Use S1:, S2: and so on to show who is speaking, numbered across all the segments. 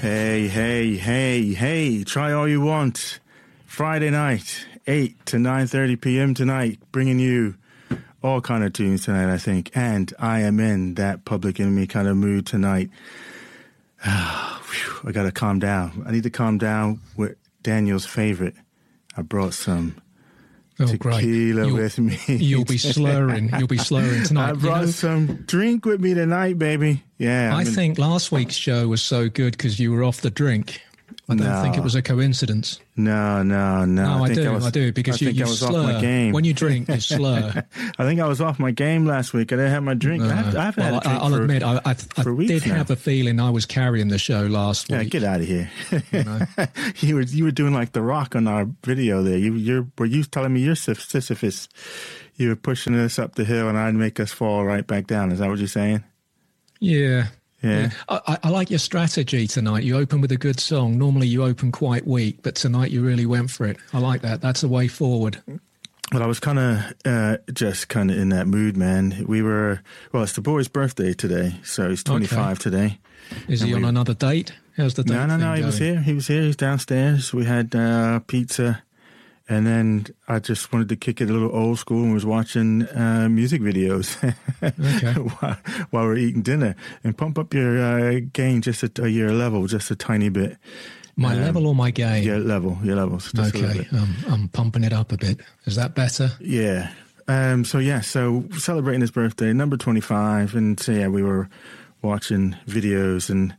S1: Hey, hey, hey, hey, try all you want. Friday night, 8 to 9.30 p.m. tonight, bringing you all kind of tunes tonight, I think. And I am in that public enemy kind of mood tonight. I got to calm down. I need to calm down with Daniel's favorite. I brought some
S2: Oh,
S1: tequila
S2: great.
S1: with me.
S2: You'll be slurring. You'll be slurring tonight.
S1: I brought
S2: You know,
S1: some drink with me tonight, baby. Yeah.
S2: I
S1: in-
S2: think last week's show was so good because you were off the drink. I don't
S1: No.
S2: think it was a coincidence.
S1: No, no, no.
S2: No, I,
S1: think
S2: do. I,
S1: was-
S2: do because
S1: I
S2: you,
S1: think
S2: you
S1: I was
S2: slur.
S1: off my game.
S2: When you drink, you slur.
S1: I think I was off my game last week. I didn't have my drink. I have, I haven't
S2: well,
S1: had a drink
S2: I, will
S1: for,
S2: admit, I, I, I did
S1: now.
S2: have a feeling I was carrying the show last
S1: Yeah,
S2: week.
S1: get out of here. you were you were doing like the Rock on our video there. You you're were you telling me you're Sis- Sisyphus? You were pushing us up the hill, and I'd make us fall right back down. Is that what you're saying?
S2: Yeah.
S1: Yeah.
S2: I, I- like your strategy tonight. You open with a good song. Normally you open quite weak, but tonight you really went for it. I like that. That's the way forward.
S1: Well, I was kind of uh, just kind of in that mood, man. We were well. It's the boy's birthday today, so he's 25 today.
S2: Is he on
S1: we-
S2: another date? How's the date?
S1: No, no, no. He was here. He was here. He's downstairs. We had uh, pizza, and then I just wanted to kick it a little old school and was watching uh, music videos
S2: Okay.
S1: while, while we're eating dinner and pump up your uh, game just a, a your level, just a tiny bit.
S2: My
S1: Um,
S2: level or my game?
S1: Your level, your levels.
S2: Okay, um, I'm pumping it up a bit. Is that better?
S1: Yeah. Um, so yeah, so celebrating his birthday, number twenty-five, and so yeah, we were watching videos, and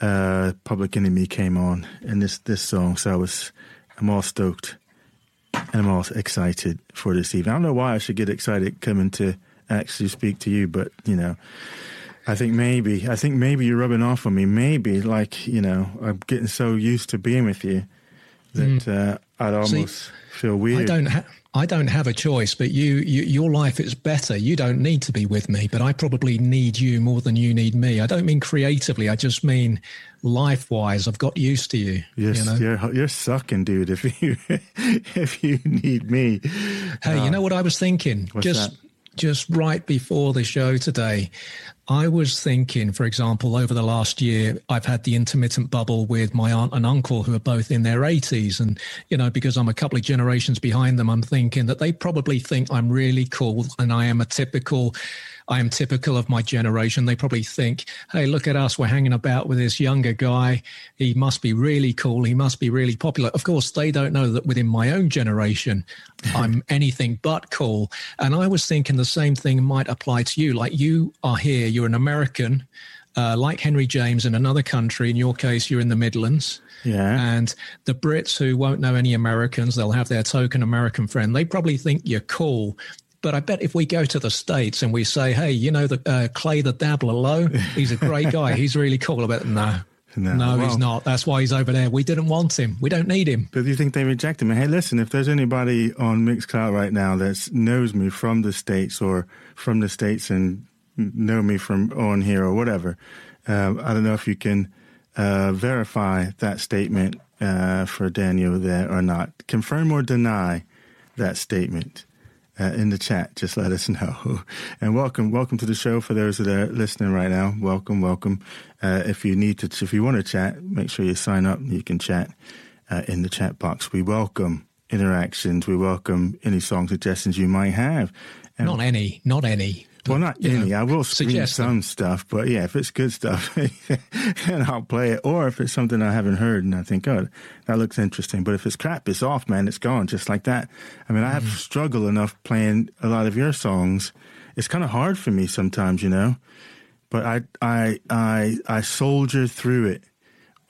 S1: uh, Public Enemy came on, and this this song. So I was, I'm all stoked, and I'm all excited for this evening. I don't know why I should get excited coming to actually speak to you, but you know, I think maybe, I think maybe you're rubbing off on me. Maybe like you know, I'm getting so used to being with you that uh, I'd almost feel weird.
S2: I don't. Ha- I don't have a choice, but you, you, your life is better. You don't need to be with me, but I probably need you more than you need me. I don't mean creatively. I just mean life-wise. I've got used to you.
S1: You're,
S2: you know?
S1: you're you're sucking, dude. If you if you need me,
S2: Hey, you know um, what I was thinking? just
S1: that?
S2: just right before the show today, I was thinking, for example, over the last year, I've had the intermittent bubble with my aunt and uncle who are both in their 80s. And, you know, because I'm a couple of generations behind them, I'm thinking that they probably think I'm really cool and I am a typical. I am typical of my generation. They probably think, hey, look at us. We're hanging about with this younger guy. He must be really cool. He must be really popular. Of course, they don't know that within my own generation, I'm anything but cool. And I was thinking the same thing might apply to you. Like you are here, you're an American, uh, like Henry James in another country. In your case, you're in the Midlands.
S1: Yeah.
S2: And the Brits who won't know any Americans, they'll have their token American friend. They probably think you're cool. But I bet if we go to the States and we say, hey, you know, the uh, Clay the Dabbler Low, he's a great guy. He's really cool. I bet, no,
S1: No,
S2: no,
S1: well-
S2: he's not. That's why he's over there. We didn't want him. We don't need him.
S1: But do you think they reject him? Hey, listen, if there's anybody on Mixcloud right now that knows me from the States or from the States and know me from on here or whatever, um, I don't know if you can uh, verify that statement uh, for Daniel there or not. Confirm or deny that statement. Uh, in the chat, just let us know. And welcome, welcome to the show for those that are listening right now. Welcome, welcome. Uh, if you need to, if you want to chat, make sure you sign up. You can chat uh, in the chat box. We welcome interactions. We welcome any song suggestions you might have.
S2: Not any, not any.
S1: Well, not
S2: you know,
S1: any. I will screen
S2: suggest
S1: some
S2: them.
S1: stuff, but yeah, if it's good stuff, and I'll play it. Or if it's something I haven't heard and I think, oh, that looks interesting. But if it's crap, it's off, man. It's gone, just like that. I mean, I have
S2: Mm-hmm.
S1: struggled enough playing a lot of your songs. It's kind of hard for me sometimes, you know. But I, I, I, I soldier through it.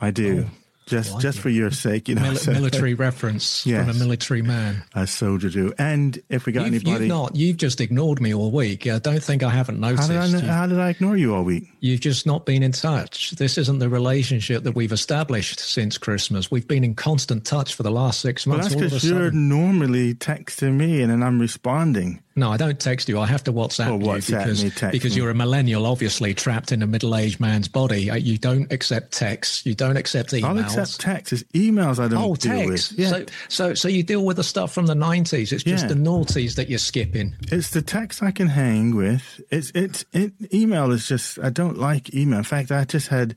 S1: I do. Just,
S2: like
S1: just
S2: it.
S1: for your sake, you know.
S2: Mil-
S1: so-
S2: military reference from
S1: Yes.
S2: a military man.
S1: a soldier do. And if we got
S2: You've,
S1: anybody,
S2: you've not. You've just ignored me all week. I don't think I haven't
S1: how
S2: noticed.
S1: did I, how did I ignore you all week?
S2: You've just not been in touch. This isn't the relationship that we've established since Christmas. We've been in constant touch for the last six
S1: Well,
S2: months.
S1: that's
S2: of a
S1: because you're normally texting me and then I'm responding.
S2: No, I don't text you. I have to WhatsApp,
S1: Or WhatsApp
S2: you because
S1: me,
S2: because
S1: me.
S2: you're a millennial, obviously trapped in a middle-aged man's body. Uh, You don't accept texts. You don't accept emails.
S1: I'll accept texts. It's emails I don't
S2: Oh,
S1: deal
S2: text.
S1: with. Yeah.
S2: So, so, so you deal with the stuff from the '90s. It's just
S1: Yeah.
S2: the noughties that you're skipping.
S1: It's the text I can hang with. It's it's it, email is just I don't like email. In fact, I just had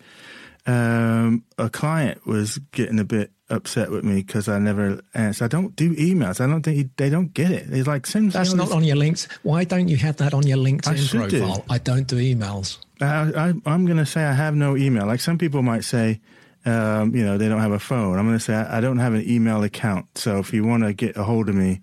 S1: um, a client was getting a bit upset with me because I never answer. I don't do emails. I don't think he, they don't get it. It's like send.
S2: That's not on your links. Why don't you have that on your LinkedIn profile?
S1: do.
S2: I don't do emails.
S1: I, I, I'm going to say I have no email. Like some people might say, um, you know, they don't have a phone. I'm going to say I, I don't have an email account. So if you want to get a hold of me,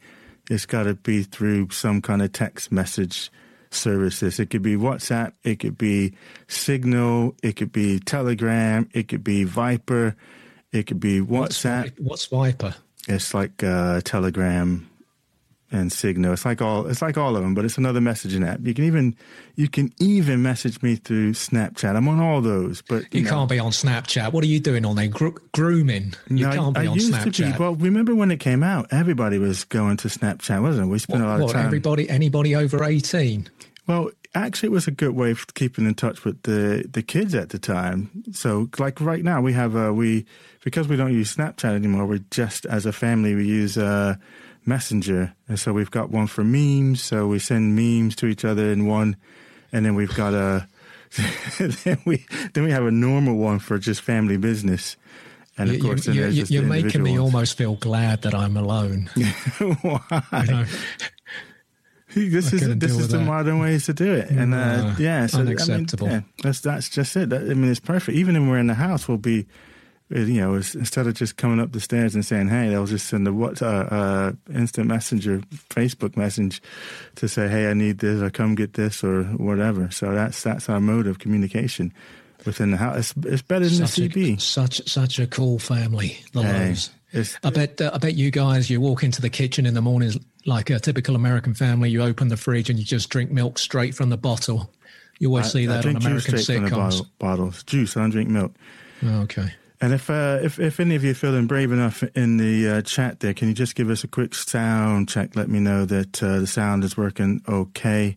S1: it's got to be through some kind of text message services. It could be WhatsApp, it could be Signal, it could be Telegram, it could be Viber, it could be WhatsApp.
S2: What's, Viber?
S1: It's like uh, Telegram and Signal. It's like all it's like all of them, but it's another messaging app. You can even you can even message me through Snapchat. I'm on all those, but
S2: you, you know, can't be on Snapchat. What are you doing on there? Gro- grooming? You no, can't be I, on used Snapchat. To be,
S1: well, remember when it came out? Everybody was going to Snapchat, wasn't it? We spent
S2: what,
S1: a lot
S2: what,
S1: of time.
S2: Everybody, anybody over eighteen.
S1: Well, actually, it was a good way of keeping in touch with the the kids at the time. So, like right now, we have uh, we because we don't use Snapchat anymore. We're just as a family we use. Uh, Messenger. And so we've got one for memes. So we send memes to each other in one. And then we've got a, then we, then we have a normal one for just family business. And of
S2: you,
S1: course,
S2: you, you, you're making me ones. almost feel glad that I'm alone.
S1: Why? You know? this is this is the that. modern ways to do it, and uh, yeah,
S2: so, unacceptable.
S1: I mean, yeah, that's that's just it. I mean, it's perfect. Even when we're in the house, we'll be you know, instead of just coming up the stairs and saying, "Hey," they'll just send a what uh, uh, instant messenger, Facebook message, to say, "Hey, I need this," or "Come get this," or whatever. So that's that's our mode of communication within the house. It's, it's better than
S2: such
S1: the CB.
S2: A, such such a cool family, the hey. I bet uh, I bet you guys you walk into the kitchen in the mornings like a typical American family. You open the fridge and you just drink milk straight from the bottle. You always I, see that on American sitcoms.
S1: Bottle, bottles, juice. I don't drink milk.
S2: Okay.
S1: And if, uh, if if any of you are feeling brave enough in the uh, chat there, can you just give us a quick sound check? Let me know that uh, the sound is working okay.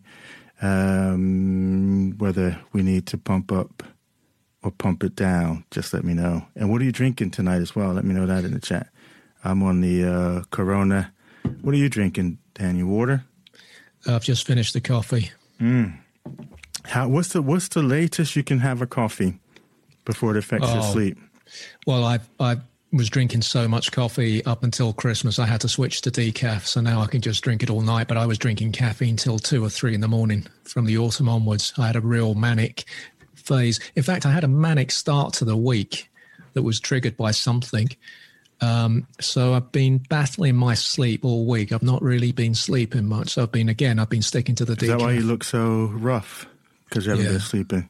S1: Um, whether we need to pump up or pump it down, just let me know. And what are you drinking tonight as well? Let me know that in the chat. I'm on the uh, Corona. What are you drinking, Daniel? Water?
S2: I've just finished the coffee.
S1: Mm. How? What's the What's the latest you can have a coffee before it affects oh. your sleep?
S2: Well, I I was drinking so much coffee up until Christmas, I had to switch to decaf. So now I can just drink it all night. But I was drinking caffeine till two or three in the morning from the autumn onwards. I had a real manic phase. In fact, I had a manic start to the week that was triggered by something. Um, so I've been battling my sleep all week. I've not really been sleeping much. So I've been again. I've been sticking to the. Is
S1: decaf. that why you look so rough? Because you haven't yeah. been sleeping.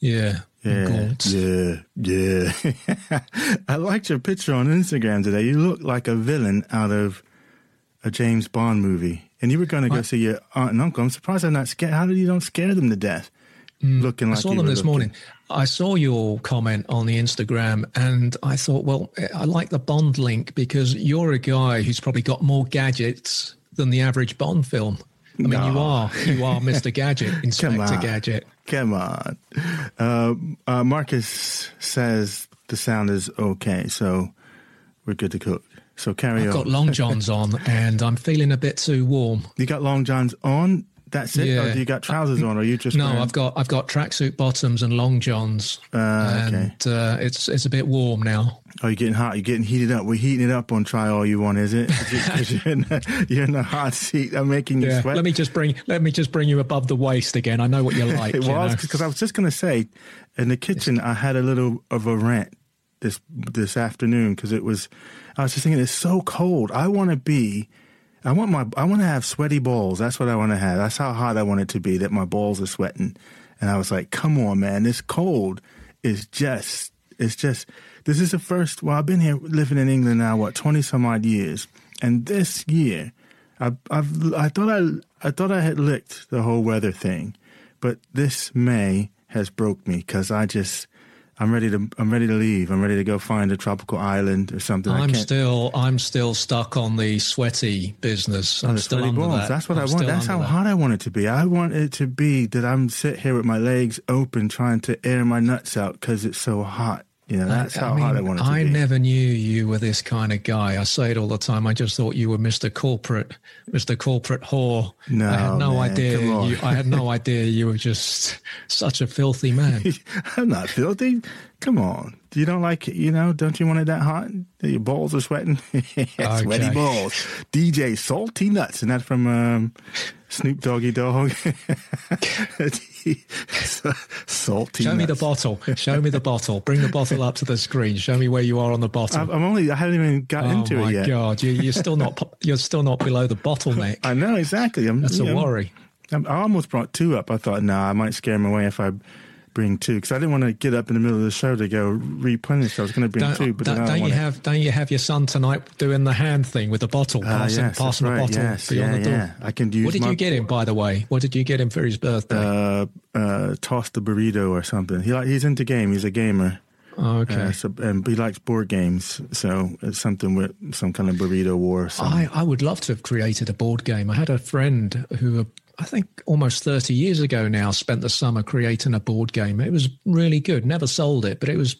S2: Yeah,
S1: yeah, yeah, yeah. I liked your picture on Instagram today. You look like a villain out of a James Bond movie. And you were going to go what? see your aunt and uncle. I'm surprised I'm not scared. How did you don't scare them to death? Mm, looking like
S2: I saw them this
S1: looking.
S2: morning. I saw your comment on the Instagram, and I thought, well, I like the Bond link because you're a guy who's probably got more gadgets than the average Bond film. I mean, no. you are you are Mr. Gadget, Inspector Gadget.
S1: Come on. Uh, uh, Marcus says the sound is okay, so we're good to cook. So carry
S2: I've
S1: on.
S2: I've got long johns on, and I'm feeling a bit too warm.
S1: You got long johns on? That's it. Yeah. Or do you got trousers on, or you just
S2: no?
S1: Wearing...
S2: I've got I've got tracksuit bottoms and long johns,
S1: uh, and
S2: okay. uh, it's it's a bit warm now.
S1: Oh, you're getting hot. You're getting heated up. We're heating it up on Try All You Want, is it? You're, in the, you're in the hot seat. I'm making you yeah. sweat.
S2: Let me just bring let me just bring you above the waist again. I know what you're like.
S1: it was because I was just going to say, in the kitchen, I had a little of a rant this this afternoon because it was. I was just thinking, it's so cold. I want to be I want my I want to have sweaty balls. That's what I want to have. That's how hot I want it to be. That my balls are sweating. And I was like, come on, man, this cold is just it's just this is the first. Well, I've been here living in England now what twenty some odd years, and this year, I I've I thought I I thought I had licked the whole weather thing, but this May has broke me because I just I'm ready to I'm ready to leave. I'm ready to go find a tropical island or something.
S2: I'm still I'm still stuck on the sweaty business. Oh, I'm oh, still under balls. that.
S1: That's what
S2: I'm
S1: i want. That's how
S2: that.
S1: hot I want it to be. I want it to be that I'm sit here with my legs open trying to air my nuts out because it's so hot. You know, that's I, how I mean, hard I wanted to
S2: I
S1: be.
S2: never knew you were this kind of guy. I say it all the time. I just thought you were Mr. Corporate, Mr. Corporate whore.
S1: No,
S2: I had no
S1: man,
S2: idea. You, I had no idea you were just such a filthy man.
S1: I'm not filthy. Come on. You don't like it, you know? Don't you want it that hot? Your balls are sweating. Sweaty okay. balls. DJ Salty Nuts. And that's from um, Snoop Doggy Dogg. Salty.
S2: Show
S1: nuts.
S2: me the bottle. Show me the bottle. Bring the bottle up to the screen. Show me where you are on the bottle.
S1: I'm only. I haven't even got
S2: oh
S1: into
S2: it
S1: yet.
S2: Oh my god! You, are still not. You're still not below the bottleneck.
S1: I know exactly. I'm,
S2: That's a
S1: know,
S2: worry.
S1: I almost brought two up. I thought, nah, I might scare him away if I bring two because I didn't want to get up in the middle of the show to go replenish. I was going to bring
S2: don't,
S1: two, but
S2: don't, don't you have don't you have your son tonight doing the hand thing with the bottle, passing,
S1: uh, yes,
S2: passing
S1: right,
S2: the bottle
S1: yes,
S2: beyond
S1: yeah,
S2: the door?
S1: Yeah. I can use.
S2: What did
S1: my,
S2: you get him, by the way? What did you get him for his birthday?
S1: Uh, uh, toss the burrito or something. He like he's into game. He's a gamer.
S2: Oh, okay. Uh,
S1: so, and he likes board games, so it's something with some kind of burrito war.
S2: I, I would love to have created a board game. I had a friend who I think almost 30 years ago now, spent the summer creating a board game. It was really good. Never sold it, but it was.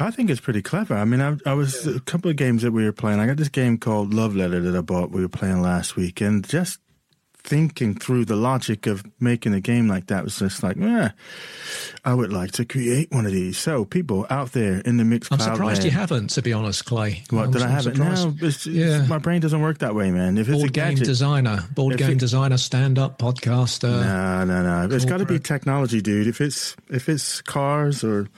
S1: I think it's pretty clever. I mean, I, I was a couple of games that we were playing. I got this game called Love Letter that I bought. We were playing last week, and just thinking through the logic of making a game like that was just like, yeah, I would like to create one of these. So, people out there in the mixed
S2: I'm surprised
S1: land,
S2: you haven't, to be honest, Clay.
S1: What
S2: I'm,
S1: did I have it? No,
S2: yeah.
S1: my brain doesn't work that way, man. If it's
S2: board
S1: a gadget,
S2: game designer, board game it, designer, stand-up podcaster.
S1: No, no, no. It's got to be technology, dude. If it's if it's cars or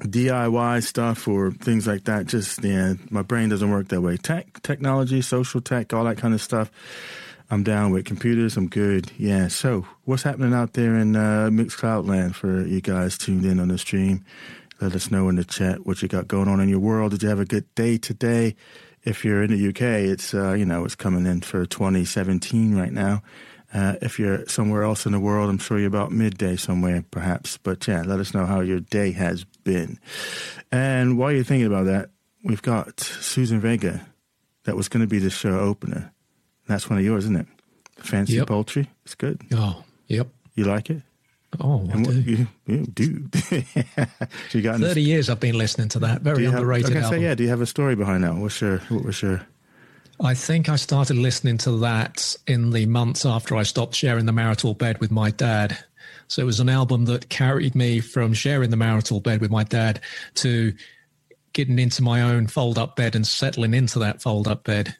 S1: DIY stuff or things like that, just yeah, my brain doesn't work that way. Tech, technology, social tech, all that kind of stuff. I'm down with computers. I'm good. Yeah. So, what's happening out there in uh, Mixcloud land for you guys tuned in on the stream? Let us know in the chat what you got going on in your world. Did you have a good day today? If you're in the UK, it's uh, you know it's coming in for 2017 right now. Uh, if you're somewhere else in the world, I'm sure you're about midday somewhere, perhaps. But yeah, let us know how your day has been. And while you're thinking about that, we've got Susan Vega. That was going to be the show opener. That's one of yours, isn't it? Fancy yep. poultry. It's good.
S2: Oh, yep.
S1: You like it?
S2: Oh, I
S1: and
S2: do.
S1: You, you do.
S2: you got 30 years I've been listening to that. Very underrated
S1: have,
S2: album.
S1: Say, yeah, do you have a story behind that? What's your, what was your...
S2: I think I started listening to that in the months after I stopped sharing the marital bed with my dad. So it was an album that carried me from sharing the marital bed with my dad to getting into my own fold up bed and settling into that fold up bed.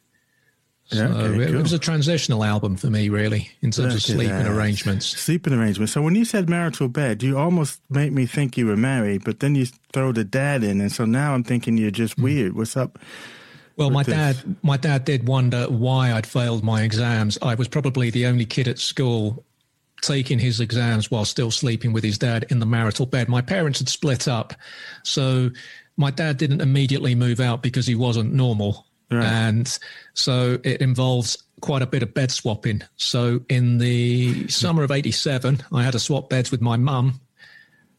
S2: So yeah, okay, it, cool. was a transitional album for me, really, in terms Look of sleeping arrangements.
S1: Sleeping arrangements. So when you said marital bed, you almost made me think you were married, but then you throw the dad in, and so now I'm thinking you're just mm. weird. What's up?
S2: Well, my this? dad, my dad did wonder why I'd failed my exams. I was probably the only kid at school taking his exams while still sleeping with his dad in the marital bed. My parents had split up, so my dad didn't immediately move out because he wasn't normal. Right. And so it involves quite a bit of bed swapping. So in the summer of 87, I had to swap beds with my mum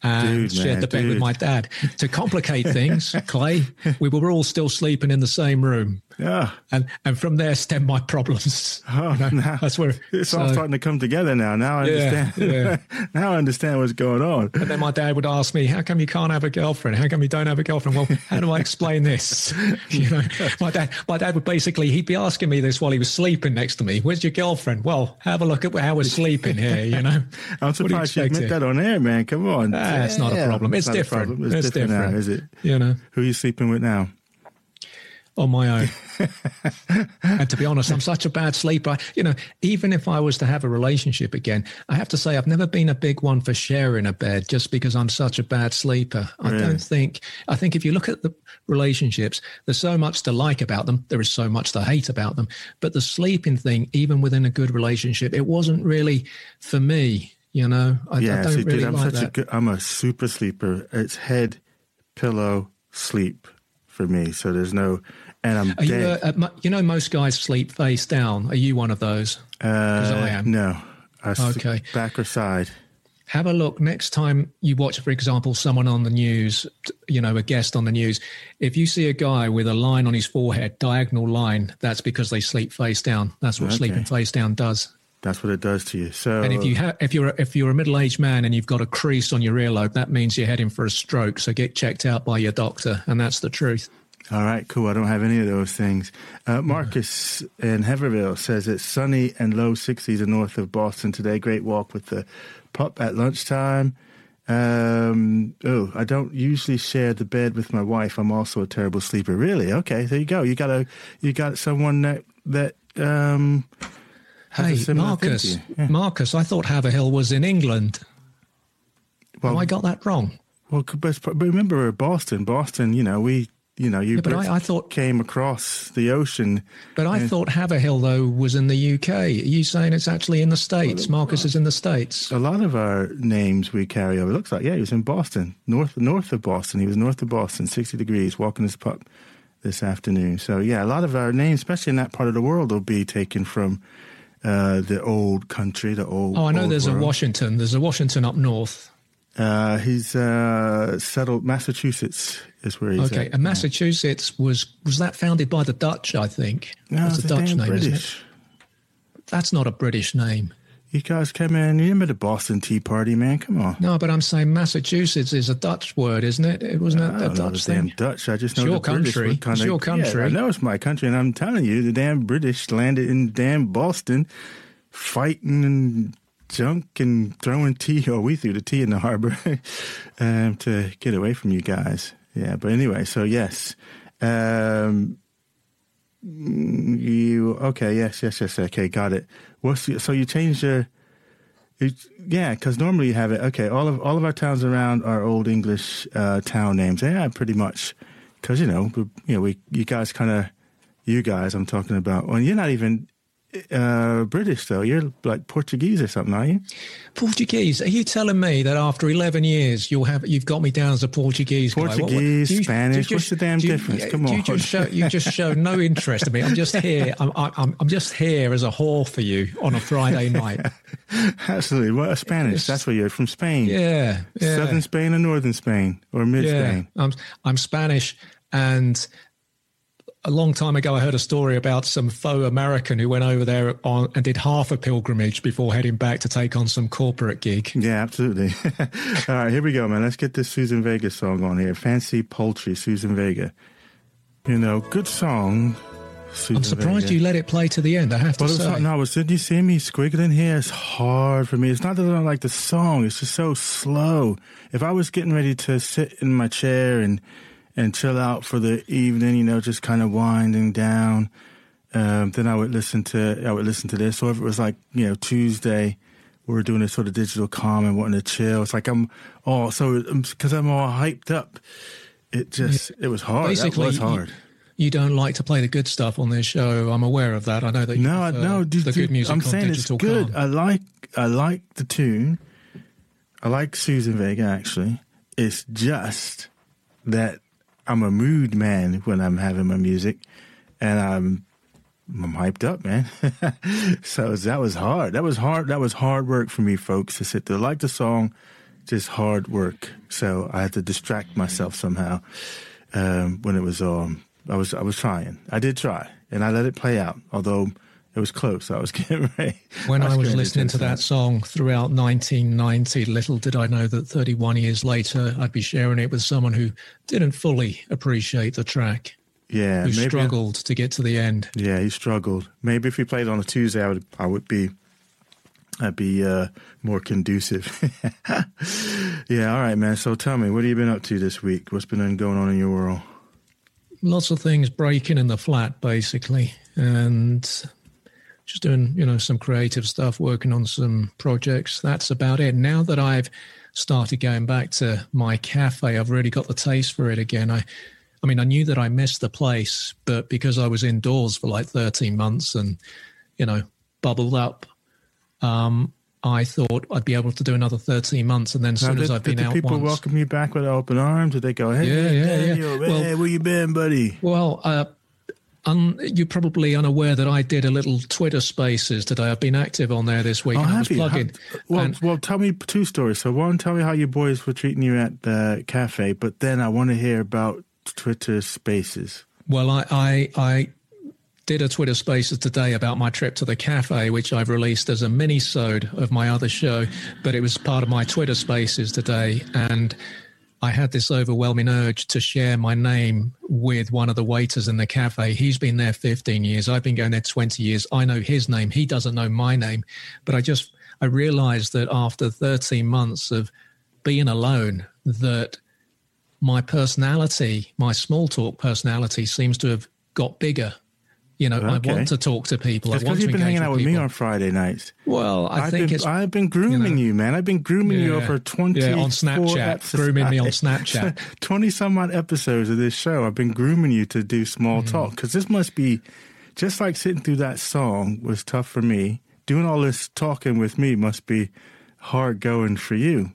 S2: and dude, shared man, the bed dude. with my dad. To complicate things, Clay, we were all still sleeping in the same room.
S1: Yeah.
S2: And and from there stem my problems.
S1: Oh, you know, now, that's where it's so, all starting to come together now. Now I understand. Yeah, yeah. now I understand what's going on.
S2: And then my dad would ask me, "How come you can't have a girlfriend? How come you don't have a girlfriend?" Well, how do I explain this? you know, my dad, my dad would basically he'd be asking me this while he was sleeping next to me. Where's your girlfriend? Well, have a look at how we're sleeping here. You know.
S1: I'm surprised you, you admit that on air, man. Come on.
S2: Ah, it's not a problem. It's, it's different. Problem. It's, it's different, different.
S1: Now, is it?
S2: You know.
S1: Who are you sleeping with now?
S2: On my own. and to be honest, I'm such a bad sleeper. You know, even if I was to have a relationship again, I have to say I've never been a big one for sharing a bed just because I'm such a bad sleeper. I really? don't think, I think if you look at the relationships, there's so much to like about them. There is so much to hate about them. But the sleeping thing, even within a good relationship, it wasn't really for me. You know, I,
S1: yeah,
S2: I don't
S1: see,
S2: really
S1: dude, I'm
S2: like
S1: such
S2: that.
S1: a good, I'm a super sleeper. It's head, pillow, sleep for me. So there's no, and I'm
S2: Are
S1: dead.
S2: You, uh, you know, most guys sleep face down. Are you one of those?
S1: Because
S2: uh, I am.
S1: No. I okay. Back or side.
S2: Have a look next time you watch, for example, someone on the news, you know, a guest on the news. If you see a guy with a line on his forehead, diagonal line, that's because they sleep face down. That's what okay. sleeping face down does.
S1: That's what it does to you. So,
S2: and if you have, if you're if you're a middle aged man and you've got a crease on your earlobe, that means you're heading for a stroke. So get checked out by your doctor, and that's the truth.
S1: All right, cool. I don't have any of those things. Uh, Marcus in Haverhill says it's sunny and low 60s north of Boston today. Great walk with the pup at lunchtime. Um, oh, I don't usually share the bed with my wife. I'm also a terrible sleeper. Really? Okay, there you go. You got a you got someone that that um.
S2: Hey, Marcus. Yeah. Marcus, I thought Haverhill was in England. Well, I got that wrong?
S1: Well, but remember Boston. Boston, you know, we you know, you yeah,
S2: but I, I, thought
S1: came across the ocean.
S2: But I thought Haverhill though was in the UK. Are you saying it's actually in the states? Well, Marcus is in the states.
S1: A lot of our names we carry over. It looks like yeah, he was in Boston, north north of Boston. He was north of Boston, sixty degrees, walking his pup this afternoon. So yeah, a lot of our names, especially in that part of the world, will be taken from uh, the old country, the old.
S2: Oh, I know. There's
S1: world.
S2: a Washington. There's a Washington up north.
S1: Uh, he's uh, settled Massachusetts is where he's
S2: okay.
S1: at.
S2: And Massachusetts was was that founded by the Dutch? I think
S1: no, that's a Dutch name, British. isn't it?
S2: That's not a British name.
S1: You guys came in. You remember the Boston Tea Party, man? Come on.
S2: No, but I'm saying Massachusetts is a Dutch word, isn't it? It wasn't
S1: that
S2: a Dutch
S1: thing. Dutch. I just know
S2: it's your
S1: country.
S2: Kinda, it's your country.
S1: Yeah, I know it's my country, and I'm telling you, the damn British landed in damn Boston, fighting and junk and throwing tea, or we threw the tea in the harbor um, to get away from you guys. Yeah, but anyway, so yes. Um, you okay? Yes, yes, yes. Okay, got it. What's so you changed your? You, yeah, because normally you have it. Okay, all of all of our towns around are old English uh, town names. Yeah, pretty much. Because you know, you know, we you guys kind of, you guys, I'm talking about. Well, you're not even uh, British though. You're like Portuguese or something, are you?
S2: Portuguese. Are you telling me that after eleven years you'll have you've got me down as a Portuguese
S1: Portuguese,
S2: guy?
S1: What, Spanish. Just, What's the damn difference? Come on.
S2: You just show you just show no interest in me. I'm just here. I'm, I'm I'm just here as a whore for you on a Friday night.
S1: Absolutely. What a Spanish? That's where you're from Spain.
S2: Yeah, yeah.
S1: Southern Spain or northern Spain or mid Spain.
S2: I'm I'm Spanish and a long time ago, I heard a story about some faux American who went over there on, and did half a pilgrimage before heading back to take on some corporate gig.
S1: Yeah, absolutely. All right, here we go, man. Let's get this Susan Vega song on here. Fancy Poultry, Susan Vega. You know, good song.
S2: Susan I'm surprised Vega. you let it play to the end. I have to well, say.
S1: Not, no, was, did you see me squiggling here? It's hard for me. It's not that I don't like the song. It's just so slow. If I was getting ready to sit in my chair and and chill out for the evening, you know, just kind of winding down. Um, then I would listen to I would listen to this. Or if it was like you know Tuesday, we are doing this sort of digital calm and wanting to chill. It's like I'm all so because I'm all hyped up. It just it was hard. Basically, that was hard.
S2: You, you, don't like to play the good stuff on this show. I'm aware of that. I know that. You no, no, dude, the good music.
S1: I'm saying it's good.
S2: Calm. I
S1: like I like the tune. I like Susan Vega actually. It's just that I'm a mood man when I'm having my music, and I'm I'm hyped up, man. so that was hard. That was hard. That was hard work for me, folks, to sit there. Like the song, just hard work. So I had to distract myself somehow um, when it was um, I was I was trying. I did try, and I let it play out. Although it was close. I was getting ready.
S2: When I was, I was listening to that song throughout 1990, little did I know that 31 years later, I'd be sharing it with someone who didn't fully appreciate the track.
S1: Yeah,
S2: who struggled to get to the end.
S1: Yeah, he struggled. Maybe if we played on a Tuesday, I would I would be I'd be uh, more conducive. yeah, all right, man. So tell me, what have you been up to this week? What's been going on in your world?
S2: Lots of things breaking in the flat, basically, and just doing, you know, some creative stuff, working on some projects. That's about it. Now that I've started going back to my cafe, I've really got the taste for it again. I, I mean, I knew that I missed the place, but because I was indoors for like 13 months and, you know, bubbled up, um, I thought I'd be able to do another 13 months. And then as soon did, as I've been
S1: did
S2: out
S1: people
S2: once,
S1: welcome you back with open arms? Did they go, hey, yeah, yeah, Daniel, yeah. Well, where you been, buddy?
S2: Well, uh, un, you're probably unaware that I did a little Twitter Spaces today. I've been active on there this week.
S1: Oh,
S2: and
S1: I
S2: was plugging.
S1: well,
S2: and,
S1: well, tell me two stories. So one, tell me how your boys were treating you at the cafe, but then I want to hear about Twitter Spaces.
S2: Well, I, I, I did a Twitter Spaces today about my trip to the cafe, which I've released as a mini-sode of my other show, but it was part of my Twitter Spaces today, and I had this overwhelming urge to share my name with one of the waiters in the cafe. He's been there 15 years. I've been going there 20 years. I know his name. He doesn't know my name, but I just I realized that after 13 months of being alone, that my personality, my small talk personality, seems to have got bigger you know, okay. I want to talk to people.
S1: It's because you've been hanging out with,
S2: me
S1: on Friday nights.
S2: Well, I
S1: I've
S2: think
S1: been,
S2: it's.
S1: I've been grooming you, know, you, man. I've been grooming
S2: yeah,
S1: you over twenty.
S2: Yeah, on Snapchat, episodes. grooming me on Snapchat.
S1: Twenty some odd episodes of this show. I've been grooming you to do small mm. talk because this must be just like sitting through that song was tough for me. Doing all this talking with me must be hard going for you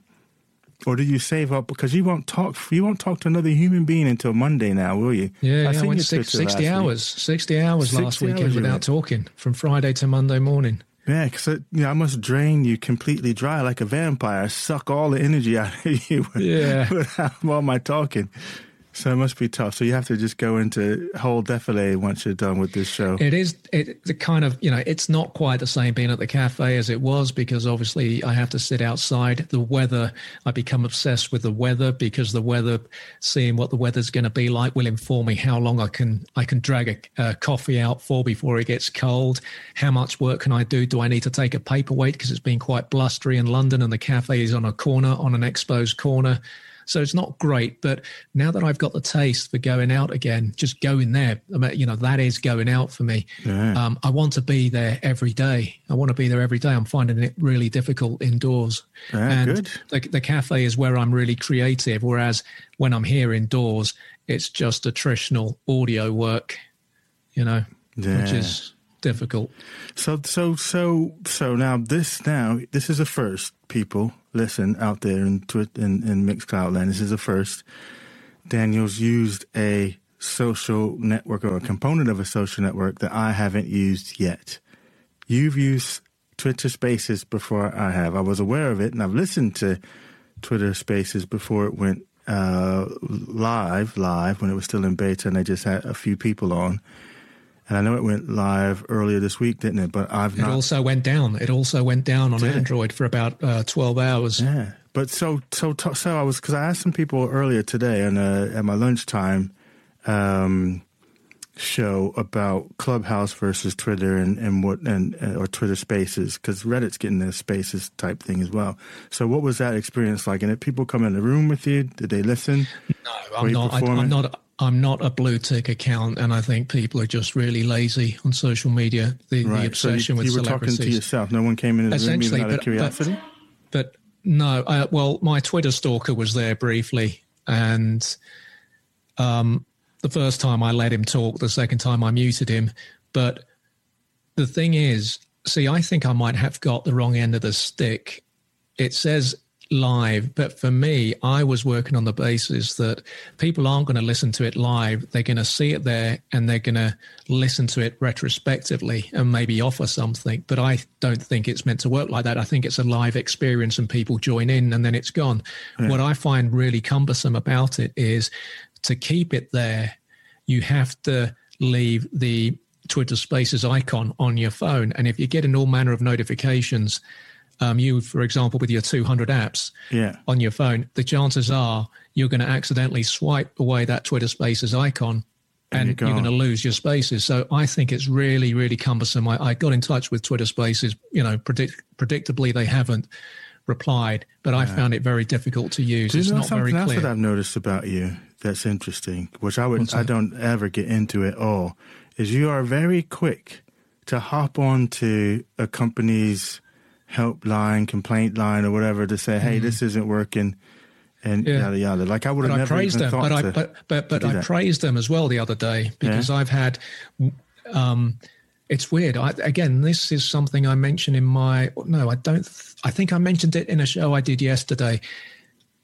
S1: or do you save up because you won't talk? You won't talk to another human being until Monday now, will you?
S2: Yeah, I, yeah, I went sixty hours. Sixty hours 60 last weekend hours without talking from Friday to Monday morning.
S1: Yeah, because you know, I must drain you completely dry like a vampire. suck all the energy out of you.
S2: yeah,
S1: without all my talking. So it must be tough. So you have to just go into whole defile once you're done with this show.
S2: It is it the kind of you know it's not quite the same being at the cafe as it was because obviously I have to sit outside. The weather I become obsessed with the weather because the weather, seeing what the weather's going to be like, will inform me how long I can I can drag a, a coffee out for before it gets cold. How much work can I do? Do I need to take a paperweight because it's been quite blustery in London and the cafe is on a corner on an exposed corner. So it's not great, but now that I've got the taste for going out again, just going there, I mean, you know, that is going out for me. Yeah. Um, I want to be there every day. I want to be there every day. I'm finding it really difficult indoors.
S1: Yeah,
S2: and. The, the cafe is where I'm really creative, whereas when I'm here indoors, it's just attritional audio work, you know, yeah. which is difficult.
S1: So, so, so, so now this, now this is a first, people listen out there in Twitter in, in Mixcloud land. This is a first. Daniel's used a social network or a component of a social network that I haven't used yet. You've used Twitter Spaces before I have. I was aware of it, and I've listened to Twitter Spaces before it went uh, live, live when it was still in beta, and they just had a few people on. And I know it went live earlier this week, didn't it? But I've
S2: not. It also went down. It also went down on Android for about uh, twelve hours.
S1: Yeah, but so so so I was because I asked some people earlier today and uh, at my lunchtime um, show about Clubhouse versus Twitter and and what and uh, or Twitter Spaces because Reddit's getting their Spaces type thing as well. So what was that experience like? And did people come in the room with you? Did they listen?
S2: No, I'm not. I, I'm not. I'm not a blue tick account, and I think people are just really lazy on social media. The,
S1: right.
S2: the obsession
S1: so you,
S2: you
S1: were talking to yourself. No one came in the room even out of curiosity.
S2: But, but no, uh, well, my Twitter stalker was there briefly, and um, the first time I let him talk, the second time I muted him. But the thing is, see, I think I might have got the wrong end of the stick. It says live. But for me, I was working on the basis that people aren't going to listen to it live. They're going to see it there and they're going to listen to it retrospectively and maybe offer something. But I don't think it's meant to work like that. I think it's a live experience and people join in and then it's gone. Yeah. What I find really cumbersome about it is to keep it there, you have to leave the Twitter Spaces icon on your phone. And if you're getting all manner of notifications, um, you, for example, with your 200 apps
S1: yeah.
S2: on your phone, the chances are you're going to accidentally swipe away that Twitter Spaces icon and, and you're, you're, going to lose your spaces. So I think it's really, really cumbersome. I, I got in touch with Twitter Spaces. You know, predict, predictably they haven't replied, but yeah. I found it very difficult to use.
S1: Do you
S2: it's
S1: know
S2: not
S1: something
S2: very
S1: else
S2: clear.
S1: that I've noticed about you that's interesting, which I would I don't ever get into at all, is you are very quick to hop on to a company's helpline, complaint line, or whatever to say, "Hey, mm this isn't working," and yeah. yada yada. Like I would have never even
S2: them,
S1: thought
S2: but
S1: to,
S2: I, but but, but
S1: I
S2: praised them as well the other day because
S1: yeah.
S2: I've had. Um, it's weird. I, again, this is something I mentioned in my. No, I don't. I think I mentioned it in a show I did yesterday.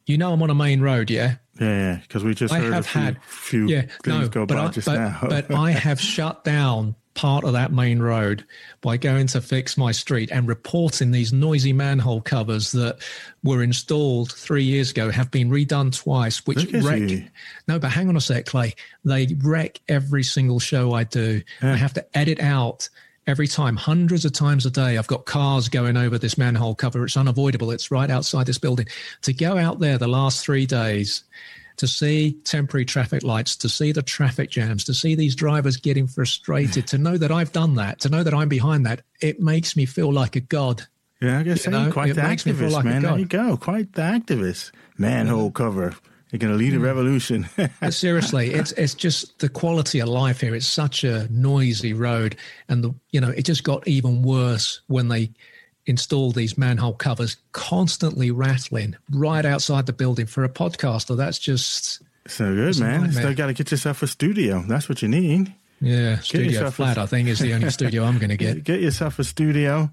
S2: You know, I'm on a main road, yeah.
S1: Yeah, yeah, because we just I heard have a few, had, few yeah, things no, go by
S2: I,
S1: just
S2: but,
S1: now.
S2: but I have shut down part of that main road by going to fix my street and reporting these noisy manhole covers that were installed three years ago have been redone twice, which wreck. You. No, but hang on a sec, Clay. They wreck every single show I do. Yeah. I have to edit out every time, hundreds of times a day. I've got cars going over this manhole cover. It's unavoidable. It's right outside this building. To go out there the last three days to see temporary traffic lights, to see the traffic jams, to see these drivers getting frustrated, to know that I've done that, to know that I'm behind that, it makes me feel like a god.
S1: Yeah, I guess you quite the activist, like man. There you go, quite the activist. Manhole cover. You're going to lead a mm. revolution.
S2: Seriously, it's it's just the quality of life here. It's such a noisy road, and the you know it just got even worse when they install these manhole covers constantly rattling right outside the building for a podcaster. That's just
S1: so good, man. You still got to get yourself a studio. That's what you need.
S2: Yeah, get studio flat. A, I think is the only studio I'm going to get.
S1: Get yourself a studio,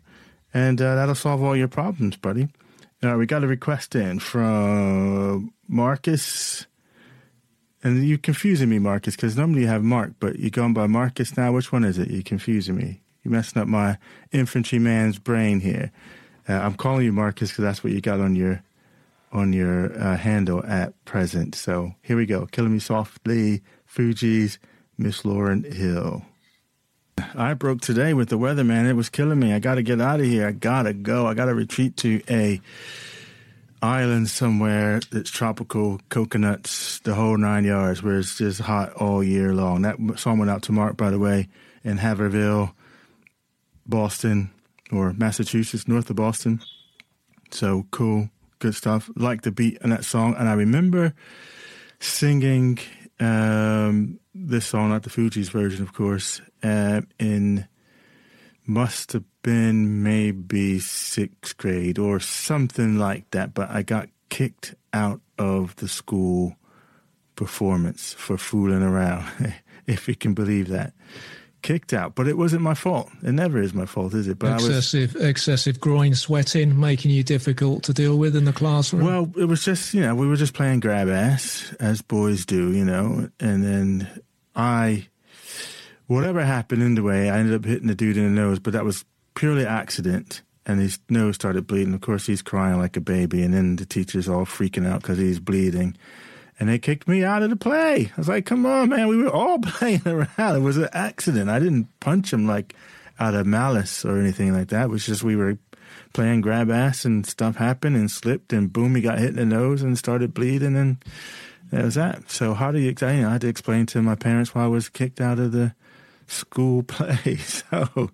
S1: and uh, that'll solve all your problems, buddy. All right, we got a request in from Marcus. And you're confusing me, Marcus, because normally you have Mark, but you're going by Marcus now. Which one is it? You're confusing me. You're messing up my infantryman's brain here. Uh, I'm calling you Marcus because that's what you got on your on your uh, handle at present. So here we go. Killing Me Softly, Fugees Miss Lauryn Hill. I broke today with the weather, man. It was killing me. I got to get out of here. I got to go. I got to retreat to a island somewhere that's tropical, coconuts, the whole nine yards, where it's just hot all year long. That song went out to Mark, by the way, in Haverhill. Boston or Massachusetts, north of Boston. So cool, good stuff. Like the beat in that song, and I remember singing um, this song, not the Fugees version, of course, uh, in must have been maybe sixth grade or something like that. But I got kicked out of the school performance for fooling around, if you can believe that kicked out, but it wasn't my fault. It never is my fault, is it?
S2: But excessive, was, excessive groin sweating, making you difficult to deal with in the classroom.
S1: Well, it was just you know we were just playing grab ass as boys do, you know, and then I, whatever happened in the way, I ended up hitting the dude in the nose, but that was purely accident. And his nose started bleeding. Of course, he's crying like a baby, and then the teacher's all freaking out because he's bleeding and they kicked me out of the play. I was like, come on, man, we were all playing around. It was an accident. I didn't punch him like out of malice or anything like that. It was just we were playing grab ass and stuff happened and slipped and boom, he got hit in the nose and started bleeding and that was that. So how do you, know, I had to explain to my parents why I was kicked out of the school play. So,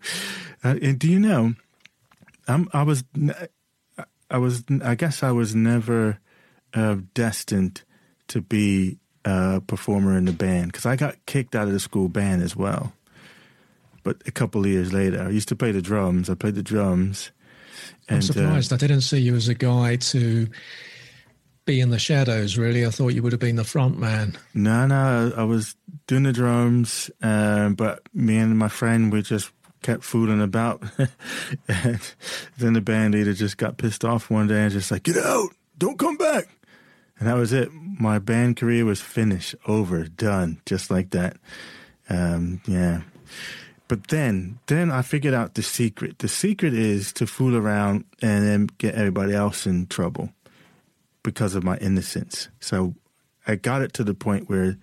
S1: uh, do you know, I'm, I was, I was, I guess I was never uh, destined to be a performer in the band because I got kicked out of the school band as well. But a couple of years later, I used to play the drums. I played the drums.
S2: And, I'm surprised. Uh, I didn't see you as a guy to be in the shadows. Really, I thought you would have been the front man.
S1: No, no, I was doing the drums, um, but me and my friend we just kept fooling about. and then the band leader just got pissed off one day and just like, "Get out! Don't come back!" And that was it. My band career was finished, over, done, just like that. Um, yeah. But then, then I figured out the secret. The secret is to fool around and then get everybody else in trouble because of my innocence. So I got it to the point where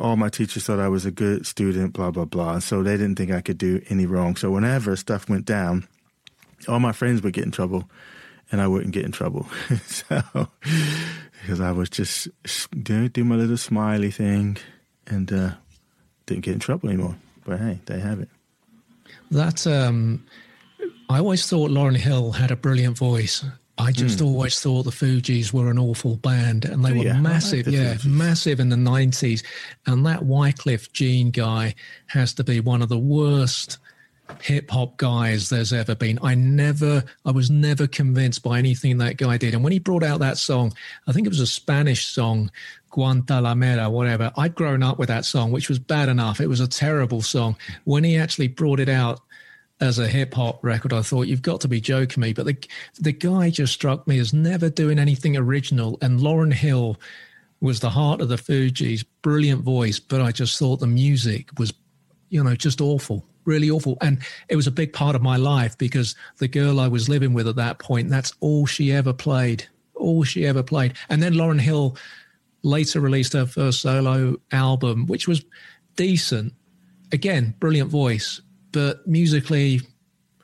S1: all my teachers thought I was a good student, blah, blah, blah. So they didn't think I could do any wrong. So whenever stuff went down, all my friends would get in trouble and I wouldn't get in trouble. so, because I was just doing do my little smiley thing and uh, didn't get in trouble anymore. But hey, they have it.
S2: That, um, I always thought Lauryn Hill had a brilliant voice. I just mm. always thought the Fugees were an awful band, and they were yeah, massive, like yeah, Fugees. massive in the nineties. And that Wyclef Jean guy has to be one of the worst hip hop guys there's ever been. I never, I was never convinced by anything that guy did. And when he brought out that song, I think it was a Spanish song, Guantanamera, whatever. I'd grown up with that song, which was bad enough. It was a terrible song. When he actually brought it out as a hip hop record, I thought you've got to be joking me. But the the guy just struck me as never doing anything original. And Lauryn Hill was the heart of the Fugees, brilliant voice, but I just thought the music was you know, just awful, really awful. And it was a big part of my life because the girl I was living with at that point, that's all she ever played, all she ever played. And then Lauryn Hill later released her first solo album, which was decent. Again, brilliant voice, but musically,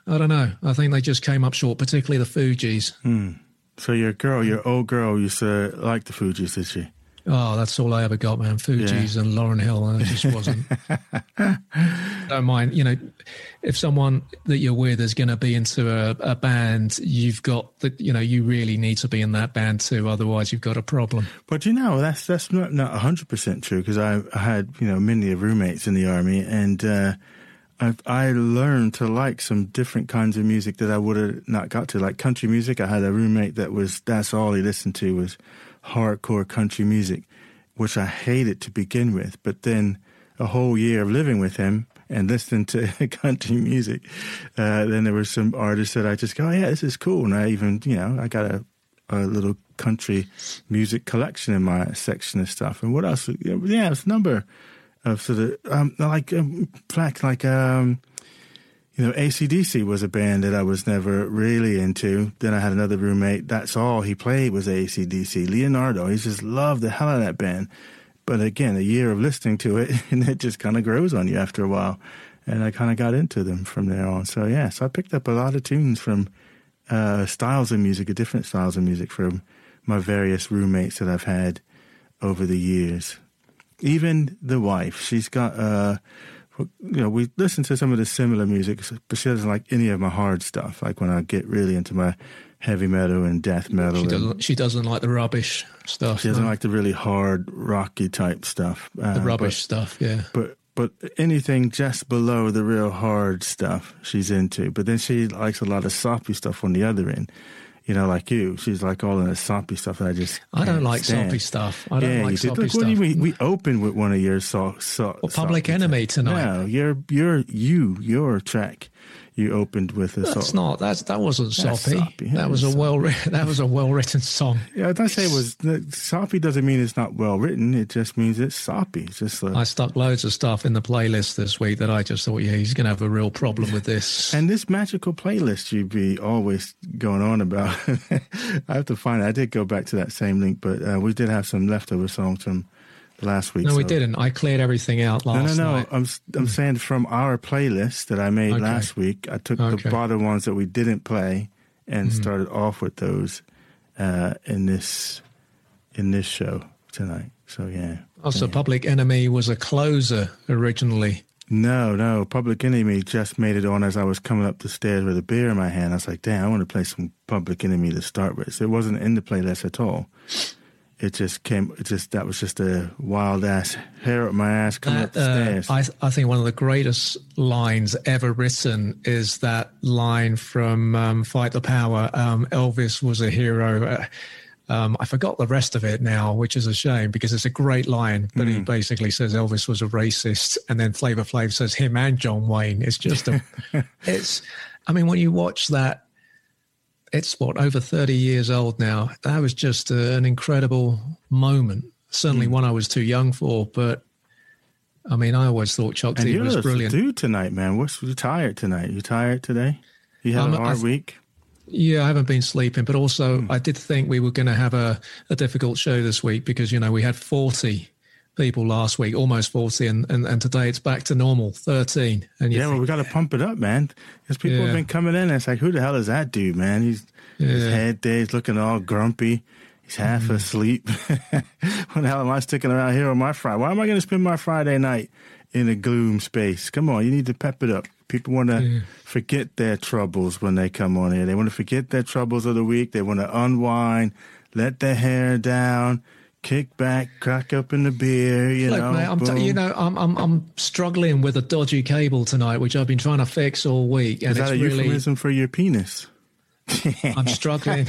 S2: I don't know. I think they just came up short, particularly the Fugees.
S1: Hmm. So your girl, your old girl, used to like the Fugees, did she?
S2: Oh, that's all I ever got, man. Fugees yeah. and Lauryn Hill, and it just wasn't. don't mind, you know, if someone that you're with is going to be into a, a, band, you've got that, you know, you really need to be in that band too. Otherwise, you've got a problem.
S1: But you know, that's that's not not hundred percent true because I, I, had you know many of roommates in the army, and uh, I, I learned to like some different kinds of music that I would have not got to, like country music. I had a roommate that was that's all he listened to was hardcore country music, which I hated to begin with. But then a whole year of living with him and listening to country music, uh, then there were some artists that I just go, oh, yeah, this is cool. And I even, you know, I got a, a little country music collection in my section of stuff. And what else? Yeah, it's a number of sort of, um, like, um, like, um, you know, ACDC was a band that I was never really into. Then I had another roommate. That's all he played was ACDC. Leonardo, he just loved the hell out of that band. But again, a year of listening to it, and it just kind of grows on you after a while. And I kind of got into them from there on. So, yeah, so I picked up a lot of tunes from uh, styles of music, different styles of music from my various roommates that I've had over the years. Even the wife, she's got. Uh, you know, we listen to some of the similar music, but she doesn't like any of my hard stuff. Like when I get really into my heavy metal and death metal.
S2: She doesn't. She doesn't like the rubbish stuff.
S1: She doesn't no. like the really hard, rocky type stuff.
S2: Uh, the rubbish but, stuff, yeah.
S1: But but anything just below the real hard stuff, she's into. But then she likes a lot of soppy stuff on the other end you know, like you. She's like all in the soppy stuff that I just.
S2: I don't like stand. soppy stuff. I don't yeah, like soppy Look, stuff. What do you
S1: mean? We opened with one of your so, so,
S2: well, Public Enemy tonight.
S1: No, you're you're you your track you opened with a
S2: That's not that's that wasn't soppy. soppy. That was a well that was a well written song.
S1: Yeah, I say it was soppy doesn't mean it's not well written. It just means it's soppy. It's just
S2: I stuck loads of stuff in the playlist this week that I just thought, yeah, he's going to have a real problem with this.
S1: and this magical playlist you'd be always going on about. I have to find it. I did go back to that same link, but uh, we did have some leftover songs from last week.
S2: No, we didn't. I cleared everything out last
S1: No, no,
S2: no. Night.
S1: I'm I'm mm. saying from our playlist that I made okay. last week, I took okay. the bottom ones that we didn't play and mm. started off with those uh, in this in this show tonight. So yeah.
S2: Also,
S1: yeah.
S2: Public Enemy was a closer originally.
S1: No, no. Public Enemy just made it on as I was coming up the stairs with a beer in my hand. I was like, damn, I want to play some Public Enemy to start with. So it wasn't in the playlist at all it just came. It just that was just a wild ass hair up my ass coming that, up the uh, stairs.
S2: I, I think one of the greatest lines ever written is that line from um, "Fight the Power." Um, Elvis was a hero. Uh, um, I forgot the rest of it now, which is a shame because it's a great line. But mm. he basically says Elvis was a racist, and then Flavor Flav says him and John Wayne. It's just a. it's. I mean, when you watch that it's what over 30 years old now. That was just uh, an incredible moment. Certainly mm. one I was too young for, but I mean, I always thought Chuck D was brilliant.
S1: Do tonight, man. What's you tired tonight? You tired today? You had um, a hard th- week.
S2: Yeah, I haven't been sleeping, but also mm. I did think we were going to have a, a difficult show this week because you know we had 40 people last week, almost 40, and, and, and today it's back to normal, 13. And
S1: yeah, think, well, we got to pump it up, man. Because people yeah. have been coming in and it's like, who the hell is that dude, man? He's yeah. his head there, he's looking all grumpy. He's half mm. asleep. what the hell am I sticking around here on my Friday? Why am I going to spend my Friday night in a gloom space? Come on, you need to pep it up. People want to yeah. forget their troubles when they come on here. They want to forget their troubles of the week. They want to unwind, let their hair down, kick back, crack open the beer. You Look, know,
S2: mate, I'm t- you know, I'm, I'm I'm struggling with a dodgy cable tonight, which I've been trying to fix all week.
S1: And Is that
S2: it's
S1: a
S2: really,
S1: euphemism for your penis?
S2: I'm struggling.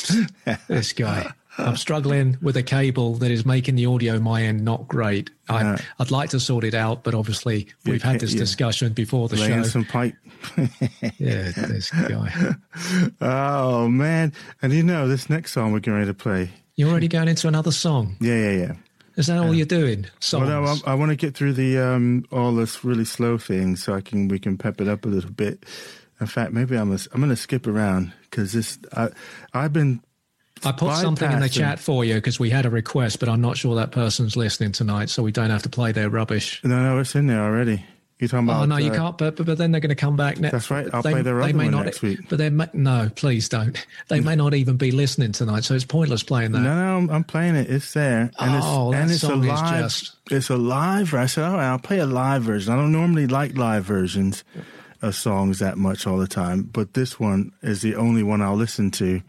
S2: this guy. I'm struggling with a cable that is making the audio my end not great. I, would like to sort it out, but obviously we've had this discussion before the
S1: Laying
S2: show.
S1: some pipe.
S2: yeah, this guy.
S1: Oh man! And you know, this next song we're going to play
S2: you're already going into another song.
S1: Yeah, yeah, yeah.
S2: Is that all you're doing? Songs?
S1: Well, no, I, I want to get through the um, all this really slow thing, so I can we can pep it up a little bit. In fact, maybe I'm a, I'm going to skip around because this I I've been.
S2: I put something in the chat for you because we had a request, but I'm not sure that person's listening tonight, so we don't have to play their rubbish.
S1: No, no, it's in there already. You're talking about?
S2: Oh no, you uh, can't. But, but, but then they're going to come back next.
S1: That's right. I'll they, play their other one
S2: not,
S1: next week.
S2: But they may, no, please don't. They may not even be listening tonight, so it's pointless playing that.
S1: No, no, I'm, I'm playing it. It's there,
S2: and
S1: oh,
S2: it's
S1: and it's
S2: a
S1: live.
S2: Just...
S1: It's a live. I said, all right, I'll play a live version. I don't normally like live versions of songs that much all the time, but this one is the only one I'll listen to.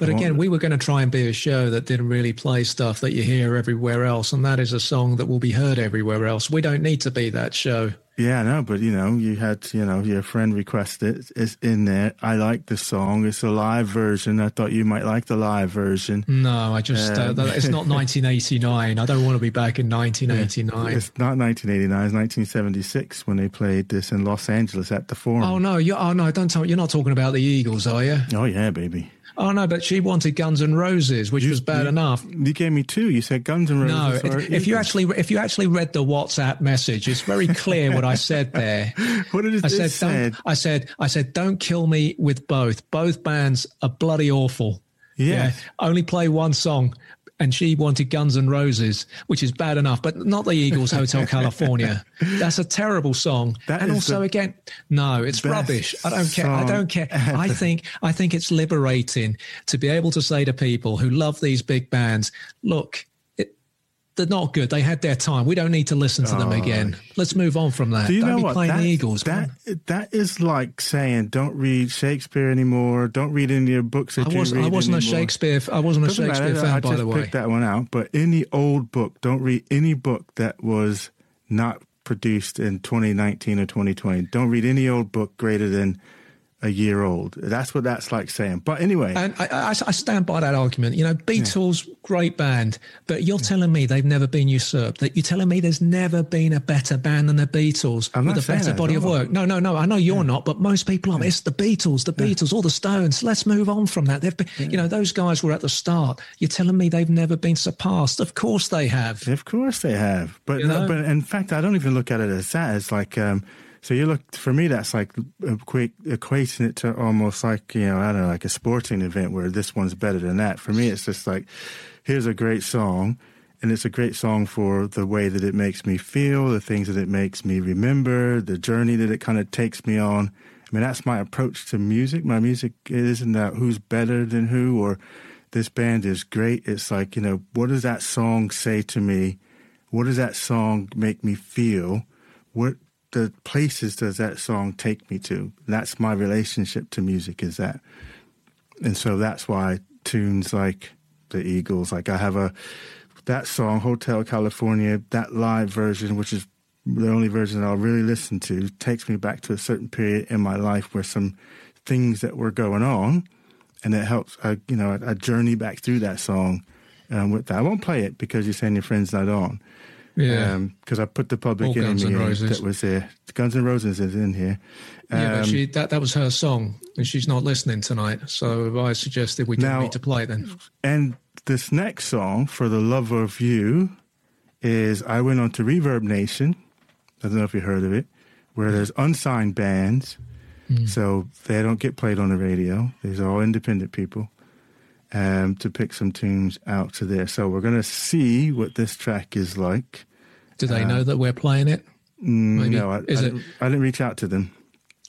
S2: But again, we were going to try and be a show that didn't really play stuff that you hear everywhere else, and that is a song that will be heard everywhere else. We don't need to be that show.
S1: Yeah, no, but you know, you had, you know, your friend request it. It's in there. I like the song. It's a live version. I thought you might like the live version.
S2: No, I just, um, uh, it's not 1989. I don't want to be back in 1989.
S1: It's not 1989. It's 1976 when they played this in Los Angeles at the Forum.
S2: Oh, no. You, oh, no, don't tell me. You're not talking about the Eagles, are you?
S1: Oh, yeah, baby.
S2: Oh no, but she wanted Guns and Roses, which
S1: you,
S2: was bad
S1: you,
S2: enough.
S1: You gave me two. You said Guns and Roses.
S2: No, if you actually if you actually read the WhatsApp message, it's very clear what I said there.
S1: what did it,
S2: I
S1: said?
S2: I said I said don't kill me with both. Both bands are bloody awful.
S1: Yes.
S2: Yeah, only play one song and she wanted Guns N' Roses, which is bad enough, but not the Eagles Hotel California. That's a terrible song.
S1: That
S2: and also, again, no, it's rubbish. I don't care. I don't care. Ever. I think I think it's liberating to be able to say to people who love these big bands, look, they're not good. They had their time. We don't need to listen to them oh. again. Let's move on from that.
S1: Do you
S2: don't
S1: know
S2: be
S1: what?
S2: playing
S1: that,
S2: the Eagles.
S1: That that is like saying don't read Shakespeare anymore. Don't read any of your books that
S2: I was,
S1: you read
S2: I wasn't
S1: anymore.
S2: a Shakespeare. I wasn't a Shakespeare
S1: matter.
S2: fan,
S1: I
S2: by the way.
S1: I picked that one out. But any old book, don't read any book that was not produced in 2019 or 2020. Don't read any old book greater than a year old. That's what that's like saying. But anyway,
S2: and I, I, I stand by that argument. You know, Beatles, yeah. great band, but you're telling me they've never been usurped. That you're telling me there's never been a better band than the Beatles
S1: I'm
S2: with a better body of work. No, no, no. I know you're yeah. not, but most people are. Yeah. It's the Beatles, the Beatles, all the Stones. Let's move on from that. They've been, you know, those guys were at the start. You're telling me they've never been surpassed. Of course they have.
S1: Of course they have. But you know? but in fact, I don't even look at it as that. It's like. Um, so you look for me. That's like equate, equating it to almost like you know I don't know like a sporting event where this one's better than that. For me, it's just like here's a great song, and it's a great song for the way that it makes me feel, the things that it makes me remember, the journey that it kind of takes me on. I mean, that's my approach to music. My music isn't that who's better than who or this band is great. It's like, you know, what does that song say to me? What does that song make me feel? What the places does that song take me to? That's my relationship to music is that. And so that's why tunes like the Eagles, like I have a that song, Hotel California, that live version, which is the only version that I'll really listen to, takes me back to a certain period in my life where some things that were going on, and it helps. I, you know, I, I journey back through that song um, with that. I won't play it because you're saying your friend's not on.
S2: Yeah,
S1: because um, I put the public
S2: All
S1: enemy that was there. Guns N' Roses is in here.
S2: Um, yeah, but she um, that that was her song, and she's not listening tonight. So I suggested we now, need to play it then.
S1: And this next song, "For the Love of You," is I went on to Reverb Nation. I don't know if you heard of it, where there's unsigned bands, mm. so they don't get played on the radio. These are all independent people. Um, to pick some tunes out to there. So we're going to see what this track is like.
S2: Do they uh, know that we're playing it?
S1: Mm, maybe. No, I, I, didn't, I, didn't, reach out to them.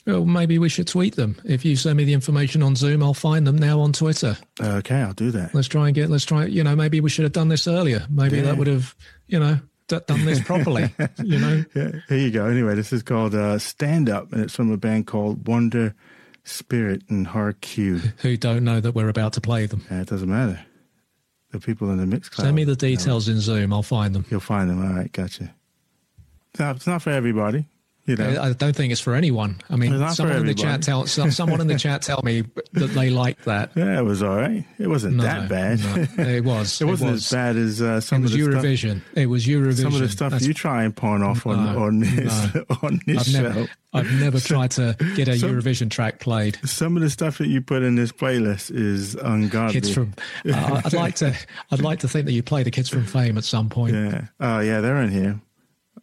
S2: Well, maybe we should tweet them. If you send me the information on Zoom, I'll find them now on Twitter.
S1: Okay, I'll do that.
S2: Let's try and get. Let's try. You know, maybe we should have done this earlier. Maybe yeah. that would have. You know, d- done this properly. you know.
S1: Yeah. Here you go. Anyway, this is called uh, "Stand Up," and it's from a band called Wonder Spirit and Q.
S2: Who don't know that we're about to play them.
S1: Yeah, it doesn't matter. The people in the mix
S2: club. Send me the details in Zoom. I'll find them.
S1: You'll find them. All right, gotcha. No, it's not for everybody. You know,
S2: I don't think it's for anyone. I mean, someone in the chat tell someone in the chat tell me that they like that.
S1: Yeah, it was all right. It wasn't
S2: no,
S1: that bad.
S2: No, it was.
S1: it wasn't it was. as bad as uh, some
S2: it was
S1: of the
S2: Eurovision.
S1: Stuff,
S2: it was Eurovision.
S1: Some of the stuff That's, you try and pawn off on no, on this on this
S2: I've
S1: show.
S2: Never, I've never tried to get a some, Eurovision track played.
S1: Some of the stuff that you put in this playlist is ungodly.
S2: Kids from. Uh, I'd like to. I'd like to think that you play the Kids from Fame at some point.
S1: Yeah. Oh yeah, they're in here.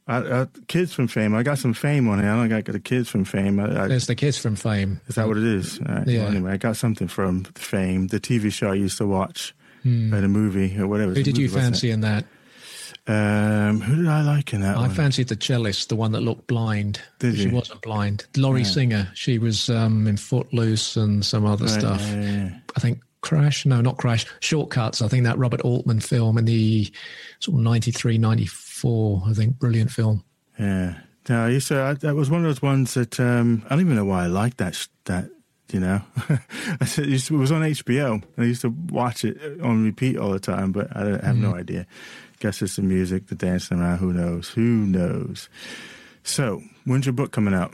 S1: I, I, kids from Fame. I got some Fame on here. I don't got the kids from Fame. I,
S2: There's the kids from Fame.
S1: Is that what it is? Right. Yeah. Well, anyway, I got something from Fame, the TV show I used to watch, hmm. or the movie, or whatever.
S2: Who did you fancy in that?
S1: Um, who did I like in that?
S2: I
S1: one?
S2: fancied the cellist, the one that looked blind.
S1: Did
S2: she
S1: you?
S2: wasn't blind. Lori yeah. Singer. She was um, in Footloose and some other right, stuff.
S1: Yeah, yeah,
S2: I think Crash. No, not Crash. Short Cuts. I think that Robert Altman film in the sort of 93, 94, I think. Brilliant film.
S1: Yeah. No, I used to. I, that was one of those ones that um, I don't even know why I liked that. That you know, it was on HBO. I used to watch it on repeat all the time, but I have mm. no idea. Guess it's the music, the dancing around. Who knows? Who knows? So, when's your book coming out?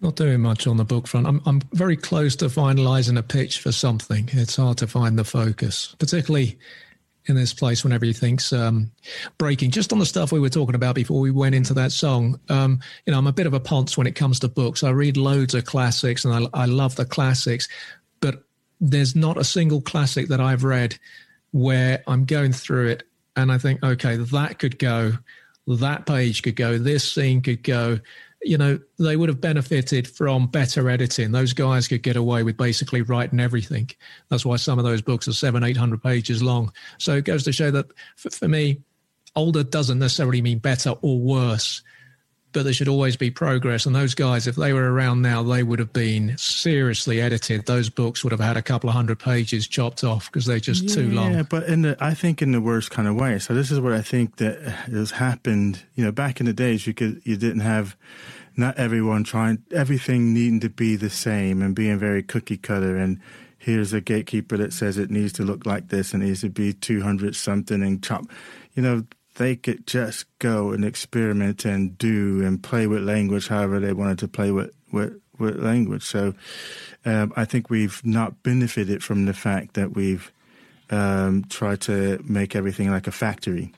S2: Not doing much on the book front. I'm I'm very close to finalising a pitch for something. It's hard to find the focus, particularly in this place when everything's um, breaking. Just on the stuff we were talking about before we went into that song, um, you know, I'm a bit of a ponce when it comes to books. I read loads of classics and I, I love the classics, but there's not a single classic that I've read where I'm going through it and I think, okay, that could go, that page could go, this scene could go, you know, they would have benefited from better editing. Those guys could get away with basically writing everything. That's why some of those books are seven, eight hundred pages long. So it goes to show that for, for me, older doesn't necessarily mean better or worse but there should always be progress. And those guys, if they were around now, they would have been seriously edited. Those books would have had a couple of hundred pages chopped off because they're just
S1: yeah,
S2: too long.
S1: Yeah, but in the, I think in the worst kind of way. So this is what I think that has happened. You know, back in the days, you could you didn't have not everyone trying everything needing to be the same and being very cookie cutter. And here's a gatekeeper that says it needs to look like this and needs to be 200 something and chop. You know they could just go and experiment and do and play with language however they wanted to play with with, with language. So um, I think we've not benefited from the fact that we've um, tried to make everything like a factory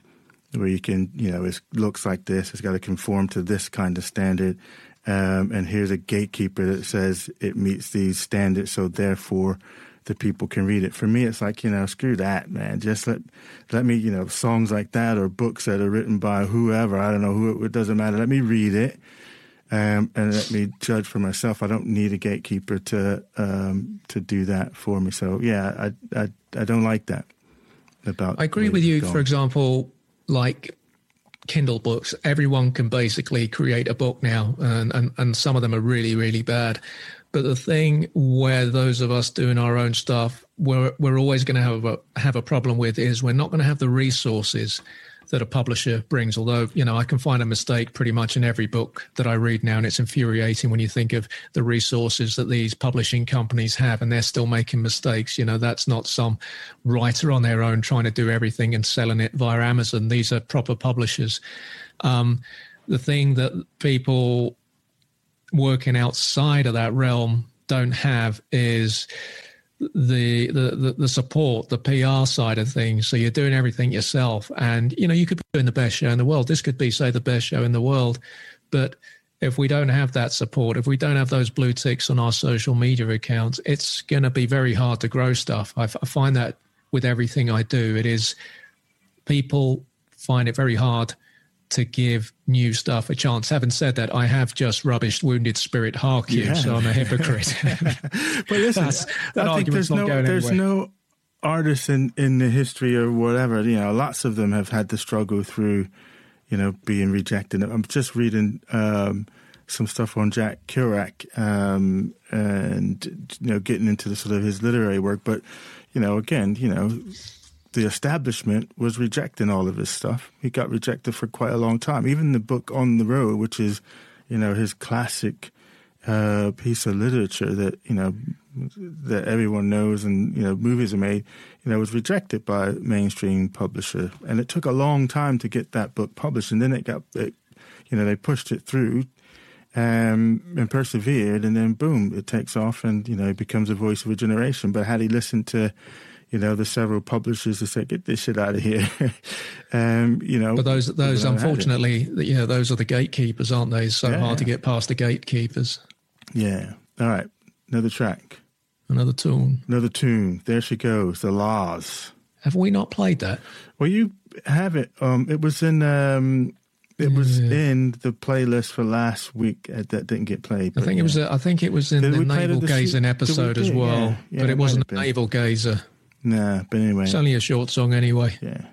S1: where you can, you know, it looks like this, it's got to conform to this kind of standard. Um, and here's a gatekeeper that says it meets these standards, so therefore the people can read it. For me, it's like you know, screw that, man. Just let let me, you know, songs like that or books that are written by whoever. I don't know who. It doesn't matter. Let me read it. Um, and let me judge for myself. I don't need a gatekeeper to um, to do that for me. So yeah, I I, I don't like that. About
S2: I agree with you. For example, like Kindle books, everyone can basically create a book now, and, and, and some of them are really, really bad. But the thing where those of us doing our own stuff, we're, we're always going to have a, have a problem with is we're not going to have the resources that a publisher brings. Although, you know, I can find a mistake pretty much in every book that I read now. And it's infuriating when you think of the resources that these publishing companies have and they're still making mistakes. You know, that's not some writer on their own trying to do everything and selling it via Amazon. These are proper publishers. Um, the thing that people working outside of that realm don't have is the, the the support, the PR side of things. So you're doing everything yourself, and you know you could be doing the best show in the world. This could be, say, the best show in the world, but if we don't have that support, if we don't have those blue ticks on our social media accounts, it's going to be very hard to grow stuff. I, I find that with everything I do, it is people find it very hard to give new stuff a chance. Having said that, I have just rubbished Wounded Spirit Harku, yeah. so I'm a hypocrite.
S1: but listen, That's, that I think there's no, there's no artists in, in the history or whatever, you know, lots of them have had to struggle through, you know, being rejected. I'm just reading um, some stuff on Jack Kerouac um, and, you know, getting into the sort of his literary work. But, you know, again, you know, the establishment was rejecting all of his stuff. He got rejected for quite a long time. Even the book On the Road, which is, you know, his classic uh, piece of literature that you know that everyone knows and you know movies are made, you know, was rejected by mainstream publisher, and it took a long time to get that book published, and then it got it you know, they pushed it through um, and persevered, and then boom, it takes off, and you know, becomes a voice of a generation. But had he listened to you know, the several publishers that said, "Get this shit out of here," um, you know.
S2: But those, those, unfortunately, you know, those are the gatekeepers, aren't they? It's so yeah. hard to get past the gatekeepers.
S1: Yeah. All right. Another track.
S2: Another tune.
S1: Another tune. There she goes. The La's.
S2: Have we not played that?
S1: Well, you have it. Um, it was in. Um, it was yeah. in the playlist for last week that didn't get played.
S2: I think yeah. it was. I think it was in did the navel gazing episode as well, yeah. but it, it wasn't a navel gazer.
S1: Nah, but anyway,
S2: it's only a short song anyway.
S1: Yeah,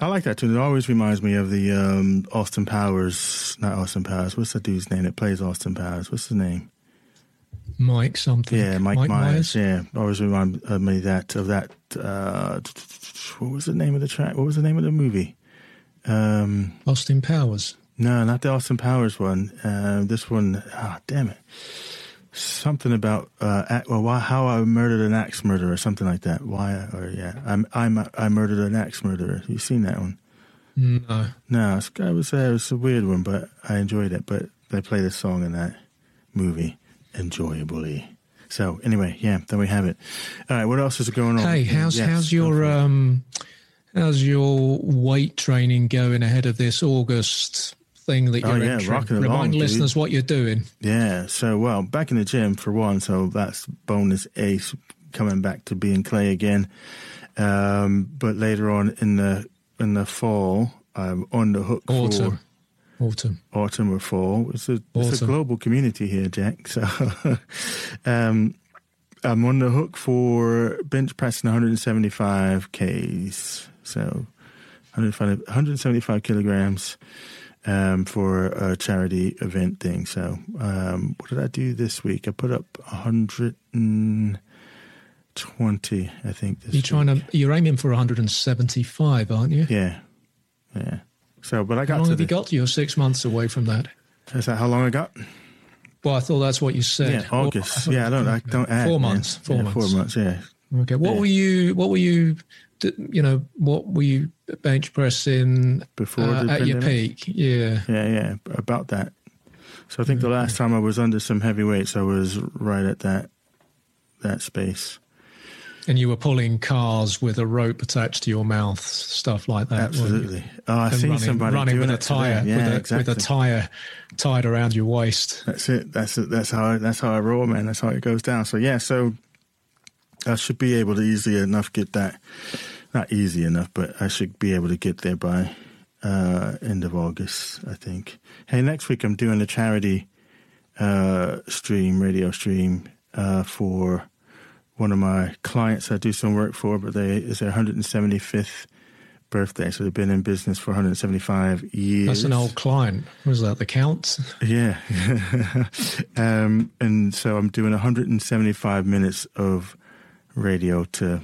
S1: I like that tune. It always reminds me of the um, Austin Powers. Not Austin Powers. What's the dude's name that plays Austin Powers? What's his name?
S2: Mike something.
S1: Yeah, Mike, Mike Myers. Myers. Yeah, always remind me that of that. Uh, what was the name of the track? What was the name of the movie?
S2: Um, Austin Powers.
S1: No, not the Austin Powers one. Uh, this one. Ah, oh, damn it. Something about uh, well, how I murdered an axe murderer, or something like that. Why? Or yeah, I'm I'm I murdered an axe murderer. You seen that one?
S2: No.
S1: No, it was, uh, it was a weird one, but I enjoyed it. But they play this song in that movie enjoyably. So anyway, yeah, there we have it. All right, what else is going on?
S2: Hey, how's yes, how's your um how's your weight training going ahead of this August thing that you're oh, yeah, Rocking Remind along, listeners dude. what you're doing.
S1: Yeah, so well, back in the gym for one, so that's bonus ace coming back to being clay again. Um, but later on in the in the fall, I'm on the hook
S2: Autumn.
S1: for
S2: Autumn.
S1: Autumn or fall. It's a, it's a global community here, Jack. So um, I'm on the hook for bench pressing 175 Ks. So 175 kilograms um, for a charity event thing. So um, what did I do this week? I put up 120, I think.
S2: you're trying to. You're aiming for 175, aren't you?
S1: Yeah, yeah. So, but I got.
S2: How long have you got? You're six months away from that.
S1: Is that how long I got?
S2: Well, I thought that's what you said.
S1: Yeah, August. I yeah, I don't. I don't add.
S2: Four months. Four
S1: yeah,
S2: months.
S1: Four months. Yeah.
S2: Okay. What
S1: yeah.
S2: were you? What were you? You know, what were you bench pressing
S1: before
S2: uh, at your peak? Yeah.
S1: Yeah, yeah, about that. So I think the last time I was under some heavy weights, I was right at that that space.
S2: And you were pulling cars with a rope attached to your mouth, stuff like that.
S1: Absolutely. Oh, I've seen
S2: running,
S1: somebody
S2: running with a tire,
S1: yeah,
S2: with, a,
S1: exactly.
S2: with a tire tied around your waist.
S1: That's it. That's it. That's how I, that's how I roll, man. That's how it goes down. So yeah, so I should be able to easily enough get that. Not easy enough, but I should be able to get there by uh, end of August, I think. Hey, next week I'm doing a charity uh, stream, radio stream uh, for one of my clients I do some work for, but they it's their 175th birthday, so they've been in business for 175 years.
S2: That's an old client. Was that the Counts?
S1: Yeah. um, and so I'm doing 175 minutes of radio to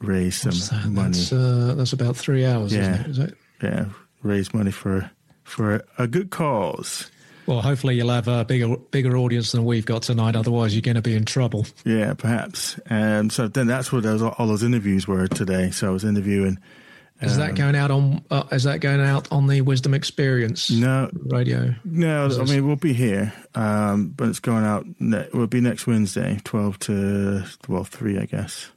S1: raise some money.
S2: That's, uh, that's, about three hours,
S1: yeah.
S2: It, is it?
S1: Yeah, raise money for for a good cause.
S2: Well, hopefully you'll have a bigger bigger audience than we've got tonight. Otherwise, you're going to be in trouble.
S1: Yeah, perhaps. And so then that's what those all those interviews were today. So I was interviewing.
S2: Is um, that going out on? Uh, is that going out on the Wisdom Experience?
S1: No
S2: radio.
S1: No, I mean we'll be here, um, but it's going out. Ne- will be next Wednesday, twelve to well three, I guess.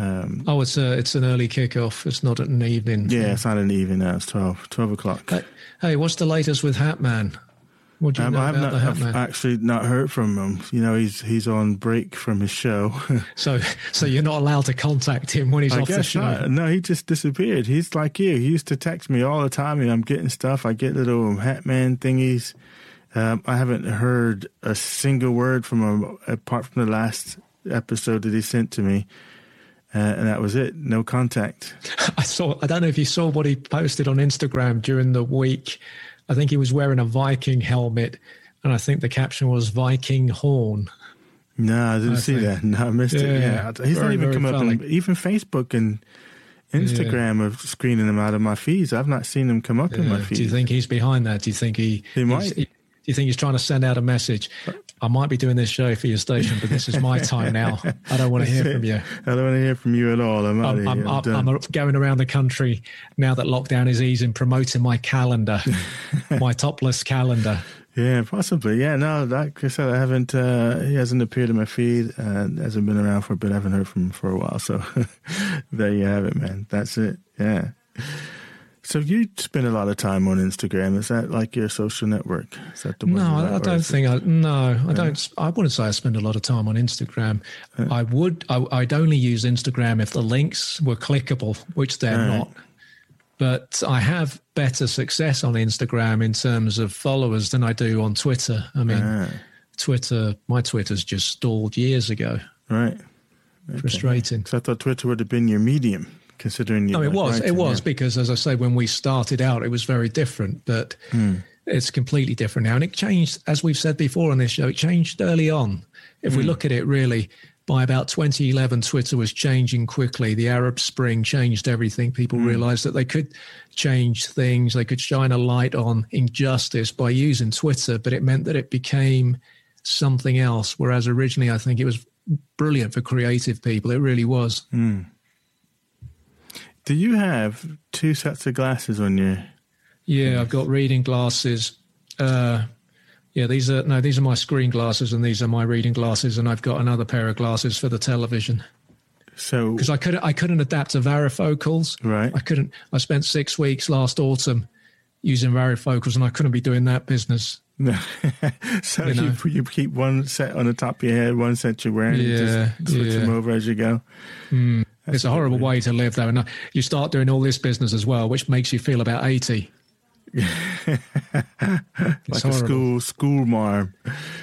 S2: Um, oh, it's a it's an early kickoff. It's not an evening.
S1: Yeah, it's not an evening now. It's 12, 12 o'clock.
S2: Hey, hey, what's the latest with Hatman? What do you um, know
S1: I've
S2: about
S1: not,
S2: the
S1: I've actually not heard from him. You know, he's he's on break from his show.
S2: so, so you're not allowed to contact him when he's
S1: I
S2: off the show.
S1: Not. No, he just disappeared. He's like you. He used to text me all the time, and I'm getting stuff. I get little Hatman thingies. Um, I haven't heard a single word from him apart from the last episode that he sent to me. Uh, and that was it. No contact.
S2: I saw. I don't know if you saw what he posted on Instagram during the week I think he was wearing a Viking helmet, and I think the caption was Viking horn.
S1: No, I didn't I see think. that. No, I missed yeah, it. Yeah, he's very, not even come up. In, even Facebook and Instagram yeah. are screening him out of my feeds. I've not seen him come up yeah. in my feed.
S2: Do you think he's behind that? Do you think he?
S1: He might.
S2: He, do you think he's trying to send out a message? I might be doing this show for your station, but this is my time now. I don't want to hear from you.
S1: I don't want to hear from you at all. I'm,
S2: I'm, I'm, I'm, I'm going around the country now that lockdown is easing, promoting my calendar, my topless calendar.
S1: Yeah, possibly. Yeah, no, like I said, I haven't. Uh, he hasn't appeared in my feed. Uh, hasn't been around for a bit. I haven't heard from him for a while. So there you have it, man. That's it. Yeah. So you spend a lot of time on Instagram. Is that like your social network? Is that the
S2: one? No, I, I don't think. I, no, I don't. I wouldn't say I spend a lot of time on Instagram. I would. I, would only use Instagram if the links were clickable, which they're right. not. But I have better success on Instagram in terms of followers than I do on Twitter. I mean, Twitter. My Twitter's just stalled years ago.
S1: Right.
S2: Okay. Frustrating.
S1: So I thought Twitter would have been your medium considering you.
S2: No, it was. It was yeah. because, as I say, when we started out, it was very different. But hmm. it's completely different now, and it changed. As we've said before on this show, it changed early on. If hmm. we look at it, really, by about 2011, Twitter was changing quickly. The Arab Spring changed everything. People hmm. realized that they could change things. They could shine a light on injustice by using Twitter, but it meant that it became something else. Whereas originally, I think it was brilliant for creative people. It really was.
S1: Mm. Do you have two sets of glasses on you?
S2: Yeah, I've got reading glasses. Uh, yeah, these are no, these are my screen glasses, and these are my reading glasses, and I've got another pair of glasses for the television.
S1: So,
S2: because I couldn't, I couldn't adapt to varifocals.
S1: Right.
S2: I couldn't. I spent six weeks last autumn using varifocals, and I couldn't be doing that business. No.
S1: so you, know? you, you, keep one set on the top of your head, one set you're wearing, yeah, just switch yeah. them over as you go.
S2: Mm. It's a horrible way to live, though. And you start doing all this business as well, which makes you feel about 80.
S1: like horrible. a school school marm.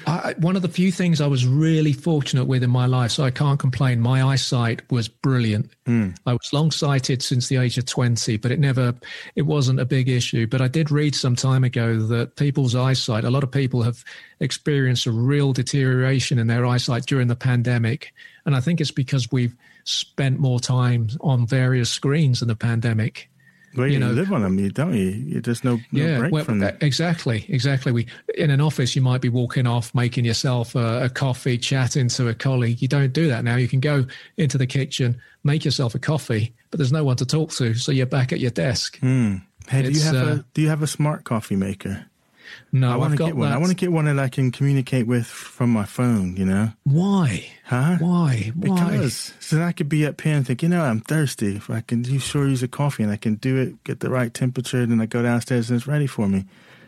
S2: I, one of the few things I was really fortunate with in my life, so I can't complain. My eyesight was brilliant. Mm. I was long sighted since the age of twenty, but it never, it wasn't a big issue. But I did read some time ago that people's eyesight, a lot of people have experienced a real deterioration in their eyesight during the pandemic, and I think it's because we've spent more time on various screens in the pandemic.
S1: Well, you, you know, live on them, you don't you? There's no, no yeah, break well, from that.
S2: Exactly, exactly. We in an office, you might be walking off, making yourself a, a, coffee, chatting to a colleague. You don't do that now. You can go into the kitchen, make yourself a coffee, but there's no one to talk to, so you're back at your desk.
S1: Mm. Hey, do you have uh, a do you have a smart coffee maker?
S2: No,
S1: I want
S2: to
S1: get one.
S2: That.
S1: I want to get one that I can communicate with from my phone. You know
S2: why?
S1: Huh?
S2: Why?
S1: Why? Because so I could be up here and think, you know, I'm thirsty. If I can use, sure use a coffee and I can do it, get the right temperature, and then I go downstairs and it's ready for me.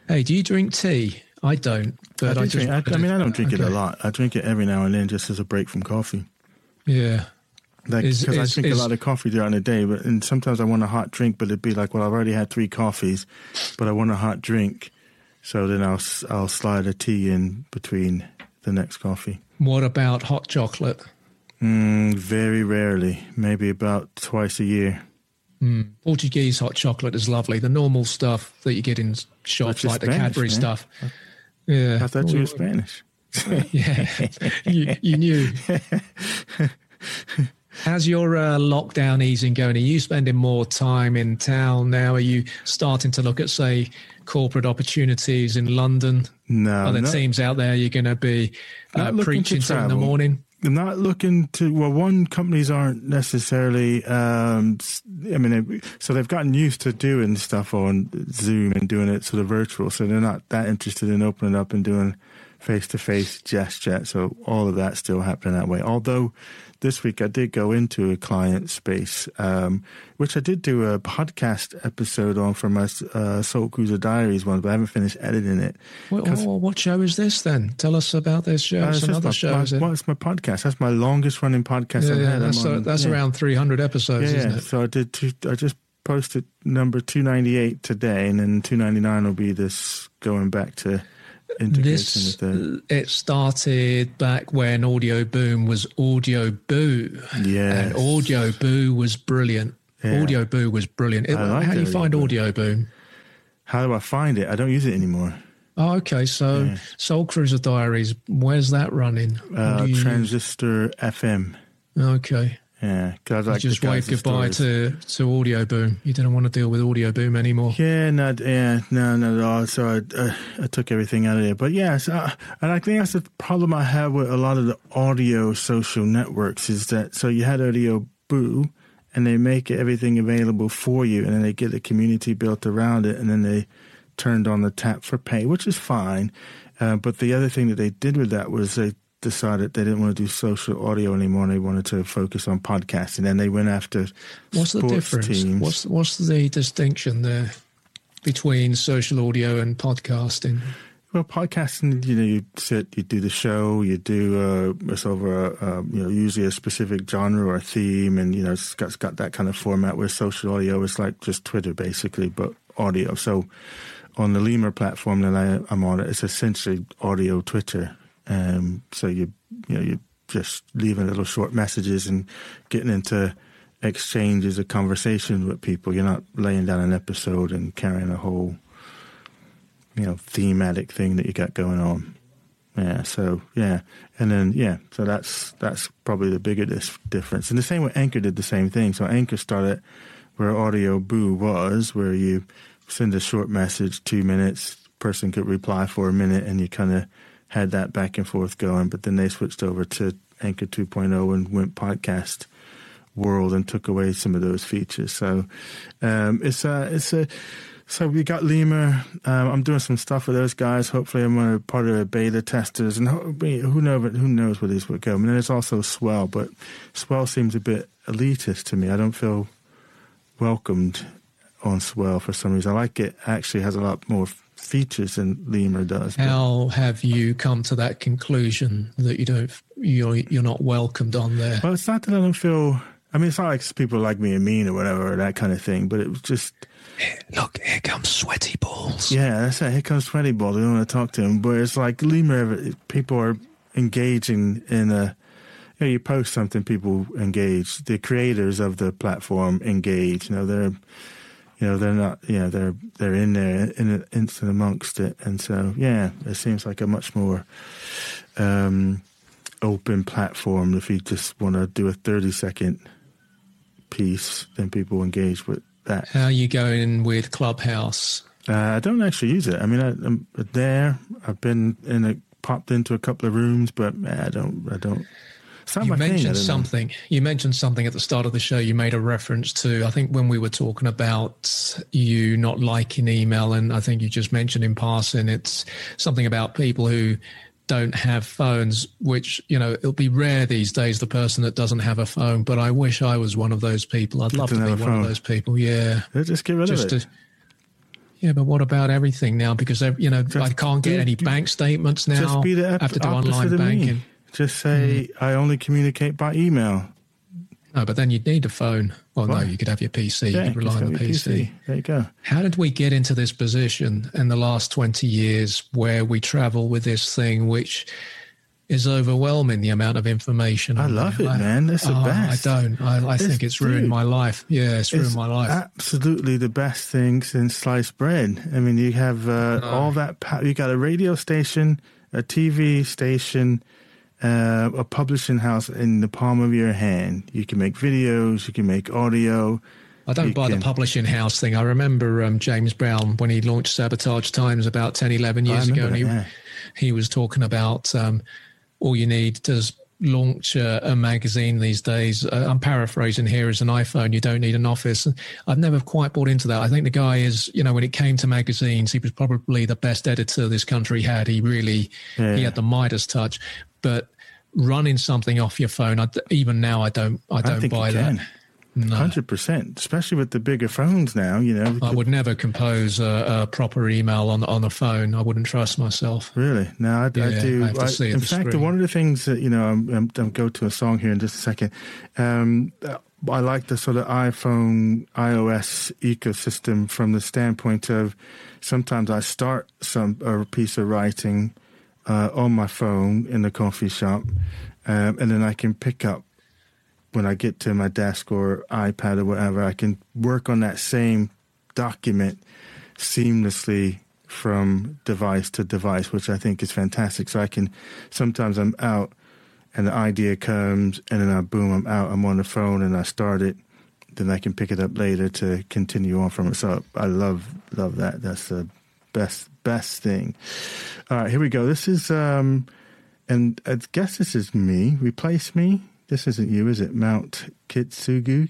S2: Hey, do you drink tea? I don't. But I,
S1: I,
S2: just,
S1: drink, I, I, mean, I don't drink okay. it a lot. I drink it every now and then, just as a break from coffee.
S2: Yeah.
S1: Like, because I drink is, a lot of coffee during the day, but and sometimes I want a hot drink, but it'd be like, well, I've already had three coffees, but I want a hot drink so then I'll I'll slide a tea in between the next coffee.
S2: What about hot chocolate?
S1: Mm, very rarely, maybe about twice a year.
S2: Mm. Portuguese hot chocolate is lovely. The normal stuff that you get in shops, like Spanish, the Cadbury man. stuff. Yeah,
S1: I thought you were Spanish.
S2: yeah, you, you knew. How's your uh, lockdown easing going? Are you spending more time in town now? Are you starting to look at, say, corporate opportunities in London?
S1: No.
S2: Are there teams out there you're going to be uh, preaching to, to in the morning?
S1: I'm not looking to, well, one, companies aren't necessarily, um, I mean, so they've gotten used to doing stuff on Zoom and doing it sort of virtual. So they're not that interested in opening up and doing face to face gesture. So all of that still happening that way. Although this week I did go into a client space, um, which I did do a podcast episode on for my uh, Soul Cruiser Diaries one, but I haven't finished editing it.
S2: Well, oh, what show is this then? Tell us about this show. Uh, it's another
S1: my,
S2: show.
S1: My,
S2: it?
S1: Well, it's my podcast. That's my longest running podcast
S2: yeah,
S1: I've
S2: yeah,
S1: had.
S2: That's, on, that's yeah. around 300 episodes,
S1: yeah,
S2: isn't it?
S1: So I did. Two, I just posted number 298 today, and then 299 will be this going back to
S2: this it started back when Audio Boom was Audio Boo.
S1: Yeah,
S2: and Audio Boo was brilliant. Yeah. Audio Boo was brilliant. It, like how do you find Audio Boom?
S1: How do I find it? I don't use it anymore.
S2: Oh, okay. So yeah. Soul Cruiser Diaries, where's that running?
S1: Uh, Transistor? FM.
S2: Okay.
S1: Yeah, because I like
S2: just waved goodbye to to Audio Boom. You didn't want to deal with Audio Boom anymore.
S1: Yeah, not yeah, no, not at all. So I, uh, I took everything out of there. But yes, uh, and I think that's the problem I have with a lot of the audio social networks is that so you had Audio Boo, and they make everything available for you, and then they get a community built around it, and then they turned on the tap for pay, which is fine. Uh, but the other thing that they did with that was they decided they didn't want to do social audio anymore and they wanted to focus on podcasting. And they went after
S2: what's the difference?
S1: teams.
S2: what's what's the distinction there between social audio and podcasting?
S1: Well podcasting you know you sit you do the show you do uh it's over a, you know usually a specific genre or theme and you know it's got, it's got that kind of format where social audio is like just twitter basically but audio. So on the lemur platform that I, i'm on it's essentially audio twitter um, so you you know you just leaving little short messages and getting into exchanges of conversations with people. You're not laying down an episode and carrying a whole you know thematic thing that you got going on. Yeah, so yeah, and then yeah, so that's that's probably the biggest difference. And the same way Anchor did the same thing. So Anchor started where Audio Boo was, where you send a short message, two minutes, person could reply for a minute, and you kind of had that back and forth going, but then they switched over to Anchor 2.0 and went podcast world and took away some of those features. So um, it's a it's a so we got Lemur. Um, I'm doing some stuff with those guys. Hopefully, I'm a part of the beta testers, and who knows who knows where these would go. And then there's also Swell, but Swell seems a bit elitist to me. I don't feel welcomed on Swell for some reason. I like it. Actually, has a lot more features than Lemur does.
S2: How have you come to that conclusion that you don't you're you're not welcomed on there?
S1: Well, it's not that I don't feel. I mean, it's not like people like me and mean or whatever or that kind of thing. But it was just.
S2: Look, here comes sweaty balls.
S1: Yeah, that's it. Here comes sweaty balls. We don't want to talk to him. But it's like Lemur. People are engaging in a. You, know, you post something, people engage. The creators of the platform engage. You know, they're you know they're not you know they're they're in there in an instant amongst it and so yeah it seems like a much more um, open platform if you just want to do a 30 second piece then people engage with that.
S2: How are you going with clubhouse?
S1: Uh, i don't actually use it. I mean I, am there. I've been in a popped into a couple of rooms but i don't i don't
S2: you mentioned something. You mentioned something at the start of the show. You made a reference to, I think, when we were talking about you not liking email, and I think you just mentioned in passing, it's something about people who don't have phones, which, you know, it'll be rare these days, the person that doesn't have a phone, but I wish I was one of those people. I'd love to be one phone. of those people. Yeah.
S1: just get rid just of it. To,
S2: yeah, but what about everything now? Because you know, just I can't get any bank statements now.
S1: Just be the I have to do online banking. Just say mm. I only communicate by email.
S2: No, but then you'd need a phone. Well, what? no, you could have your PC. Yeah, you could rely on the PC. PC.
S1: There you go.
S2: How did we get into this position in the last 20 years where we travel with this thing, which is overwhelming the amount of information.
S1: I love it, I, man. It's the oh, best.
S2: I don't. I, I think it's ruined dude, my life. Yeah, it's ruined
S1: it's
S2: my life.
S1: Absolutely the best thing since sliced bread. I mean, you have uh, all that. You got a radio station, a TV station, uh, a publishing house in the palm of your hand. You can make videos, you can make audio.
S2: I don't buy can... the publishing house thing. I remember um, James Brown when he launched Sabotage Times about 10, 11 years ago. and he, yeah. he was talking about um, all you need to launch a, a magazine these days. Uh, I'm paraphrasing here as an iPhone. You don't need an office. I've never quite bought into that. I think the guy is, you know, when it came to magazines, he was probably the best editor this country had. He really, yeah. he had the Midas touch but running something off your phone, I, even now, I don't, I don't I buy that.
S1: Hundred percent, especially with the bigger phones now. You know,
S2: I would never compose a, a, proper email on on a phone. I wouldn't trust myself.
S1: Really? No, I, yeah, I do. I I, in fact, screen. one of the things that you know, I'm, I'm, I'm go to a song here in just a second. Um, I like the sort of iPhone iOS ecosystem from the standpoint of sometimes I start some a piece of writing uh, on my phone in the coffee shop, um, and then I can pick up when I get to my desk or iPad or whatever. I can work on that same document seamlessly from device to device, which I think is fantastic. So I can sometimes I'm out and the idea comes, and then I boom, I'm out, I'm on the phone, and I start it. Then I can pick it up later to continue on from it. So I love love that. That's the best best thing. All right, here we go. This is um, and I guess this is me. Replace me. This isn't you, is it? Mount Kitsugi.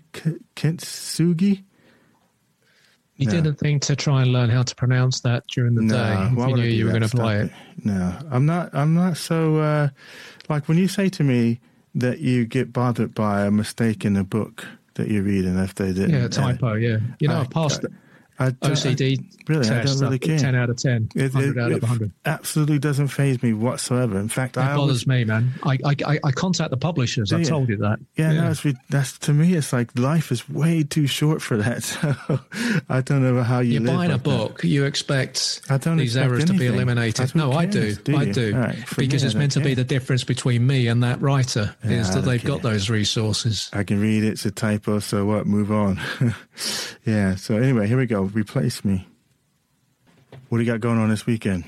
S1: Kitsugi.
S2: You no. didn't think to try and learn how to pronounce that during the no, day. If you knew you were going to play it.
S1: No, I'm not. I'm not so. Uh, like when you say to me that you get bothered by a mistake in a book that you're reading, if they did,
S2: yeah, a typo, yeah. You know, I, have passed I OCD I, really, test, I don't really care. 10 out of 10, it, 100 it, out of 100.
S1: absolutely doesn't phase me whatsoever. In fact,
S2: it
S1: I
S2: bothers always, me, man. I, I, I contact the publishers. I told you that.
S1: Yeah, yeah. No, that's, that's to me. It's like life is way too short for that. So I don't know how you.
S2: You're buying
S1: like
S2: a book.
S1: That.
S2: You expect
S1: I don't
S2: these
S1: errors
S2: anything. to be eliminated. No, I do. do I do right, because me, it's meant to be the difference between me and that writer yeah, is that they've care. got those resources.
S1: I can read it. It's a typo. So what? Move on. yeah. So anyway, here we go. Replace me. What do you got going on this weekend?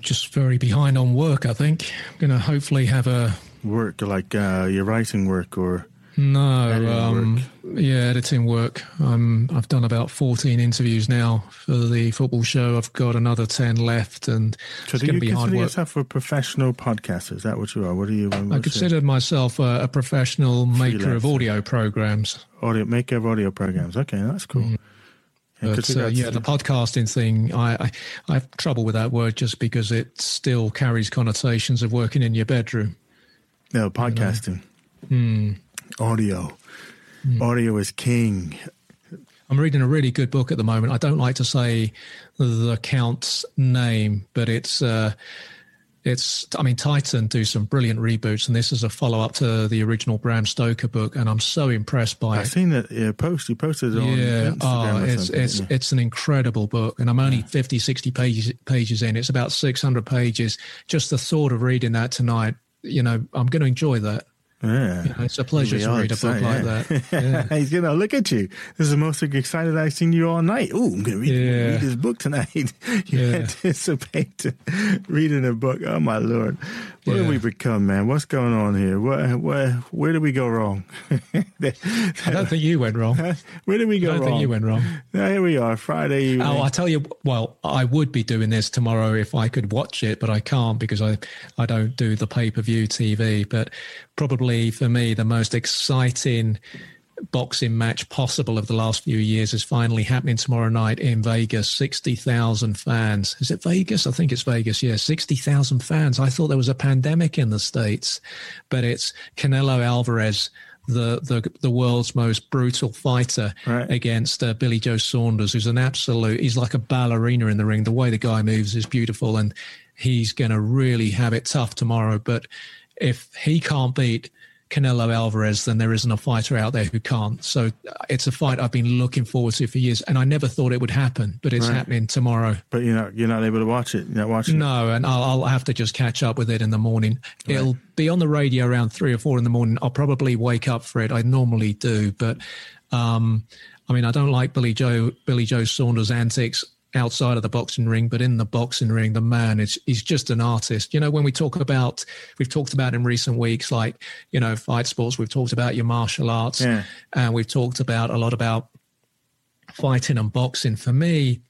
S2: Just very behind on work, I think. I'm going to hopefully have a.
S1: Work, like uh, your writing work or.
S2: No, um, yeah, editing work. Um, I've done about 14 interviews now for the football show. I've got another 10 left, and
S1: so it's going to be hard work. yourself a professional podcaster? Is that what you are? What are you?
S2: I consider myself a, a professional maker of audio programs.
S1: Audio maker of audio programs. Okay, that's cool. Mm.
S2: But uh, yeah, the podcasting thing, I, I, I have trouble with that word just because it still carries connotations of working in your bedroom.
S1: No, podcasting,
S2: you know? mm.
S1: Audio, mm. audio is king.
S2: I'm reading a really good book at the moment. I don't like to say the count's name, but it's. Uh, it's i mean titan do some brilliant reboots and this is a follow-up to the original bram stoker book and i'm so impressed by
S1: I've
S2: it
S1: i've seen that yeah, post you posted it on
S2: yeah
S1: Instagram
S2: oh, it's it's yeah. it's an incredible book and i'm only yeah. 50 60 pages pages in it's about 600 pages just the thought of reading that tonight you know i'm going to enjoy that
S1: yeah.
S2: You know, it's a pleasure to read a book like that.
S1: Yeah. He's going to look at you. This is the most excited I've seen you all night. Oh, I'm going to read, yeah. read this book tonight. you yeah. anticipate reading a book. Oh, my Lord. What yeah. have we become, man? What's going on here? What, where, where did we go wrong?
S2: I don't think you went wrong.
S1: Where did we go wrong?
S2: I don't
S1: wrong?
S2: think you went wrong.
S1: Now, here we are, Friday evening.
S2: Oh, I tell you, well, I would be doing this tomorrow if I could watch it, but I can't because I, I don't do the pay per view TV. But probably for me, the most exciting boxing match possible of the last few years is finally happening tomorrow night in Vegas. 60,000 fans. Is it Vegas? I think it's Vegas. Yeah, 60,000 fans. I thought there was a pandemic in the States, but it's Canelo Alvarez. The, the the world's most brutal fighter right. against uh, Billy Joe Saunders, who's an absolute. He's like a ballerina in the ring. The way the guy moves is beautiful, and he's going to really have it tough tomorrow. But if he can't beat Canelo Alvarez, then there isn't a fighter out there who can't. So uh, it's a fight I've been looking forward to for years, and I never thought it would happen, but it's right. happening tomorrow.
S1: But you're not you're not able to watch it. You're not watching.
S2: No,
S1: it.
S2: and I'll, I'll, have to just catch up with it in the morning. Right. It'll be on the radio around three or four in the morning. I'll probably wake up for it. I normally do, but um, I mean, I don't like Billy Joe Billy Joe Saunders' antics outside of the boxing ring, but in the boxing ring, the man is he's just an artist. You know, when we talk about we've talked about in recent weeks, like you know, fight sports. We've talked about your martial arts, yeah. and we've talked about a lot about fighting and boxing. For me,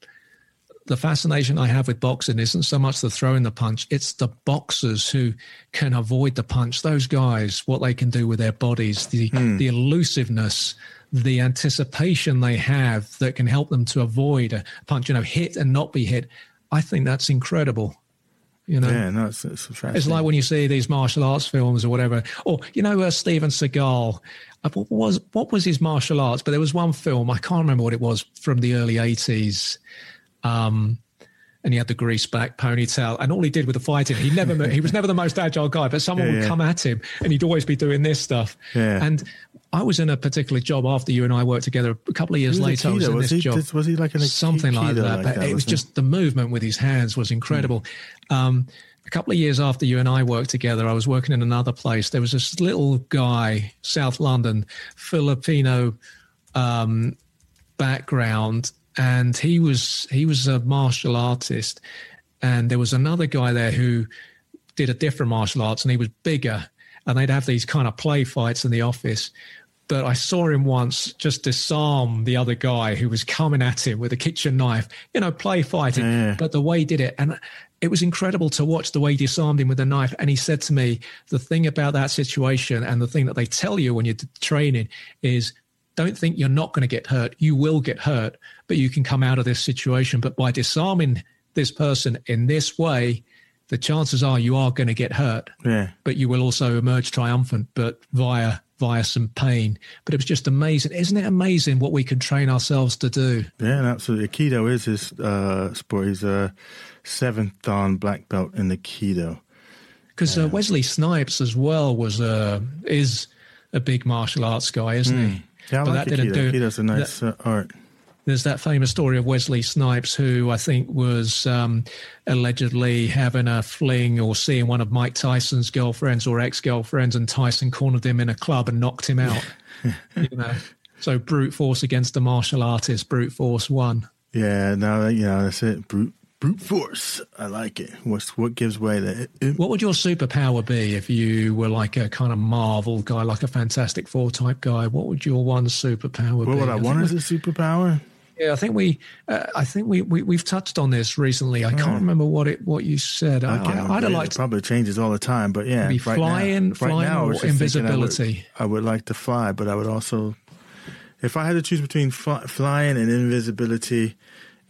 S2: the fascination I have with boxing isn't so much the throwing the punch; it's the boxers who can avoid the punch. Those guys, what they can do with their bodies, the mm. the elusiveness the anticipation they have that can help them to avoid a punch, you know, hit and not be hit. I think that's incredible. You know,
S1: yeah, no, it's, it's,
S2: it's like when you see these martial arts films or whatever, or you know, uh, Steven Seagal. Uh, what was what was his martial arts? But there was one film I can't remember what it was from the early eighties. Um, and he had the grease back ponytail, and all he did with the fighting, he never he was never the most agile guy, but someone yeah, would yeah. come at him, and he'd always be doing this stuff.
S1: Yeah.
S2: And I was in a particular job after you and I worked together. A couple of years later, I was in
S1: was
S2: this
S1: he,
S2: job.
S1: Was he like an
S2: something like that? Like but that, it was just the movement with his hands was incredible. Mm. Um, a couple of years after you and I worked together, I was working in another place. There was this little guy, South London, Filipino um, background, and he was he was a martial artist, and there was another guy there who did a different martial arts and he was bigger and they'd have these kind of play fights in the office. But I saw him once just disarm the other guy who was coming at him with a kitchen knife, you know, play fighting. Yeah. But the way he did it, and it was incredible to watch the way he disarmed him with a knife. And he said to me, the thing about that situation and the thing that they tell you when you're training is don't think you're not going to get hurt. You will get hurt, but you can come out of this situation. But by disarming this person in this way, the chances are you are going to get hurt.
S1: Yeah.
S2: But you will also emerge triumphant, but via via some pain. But it was just amazing. Isn't it amazing what we can train ourselves to do?
S1: Yeah, absolutely. Aikido is his uh, sport. He's a seventh dan black belt in the Kido.
S2: Because uh, Wesley Snipes as well was a is a big martial arts guy, isn't mm. he?
S1: Yeah, I but like that didn't do. He does a nice that, uh, art.
S2: There's that famous story of Wesley Snipes, who I think was um, allegedly having a fling or seeing one of Mike Tyson's girlfriends or ex-girlfriends, and Tyson cornered him in a club and knocked him out. you know, so brute force against a martial artist, brute force won.
S1: Yeah, no, you know that's it. Brute brute force. I like it. What's what gives way to
S2: it? What would your superpower be if you were like a kind of Marvel guy, like a Fantastic Four type guy? What would your one superpower
S1: what
S2: be?
S1: What would I, I want as a superpower?
S2: Yeah, I think we, uh, I think we, we we've touched on this recently. I can't remember what it what you said. Okay, I, would have liked.
S1: Probably changes all the time, but yeah,
S2: be right flying,
S1: now,
S2: flying
S1: right now,
S2: or invisibility.
S1: I would, I would, like to fly, but I would also, if I had to choose between fly, flying and invisibility,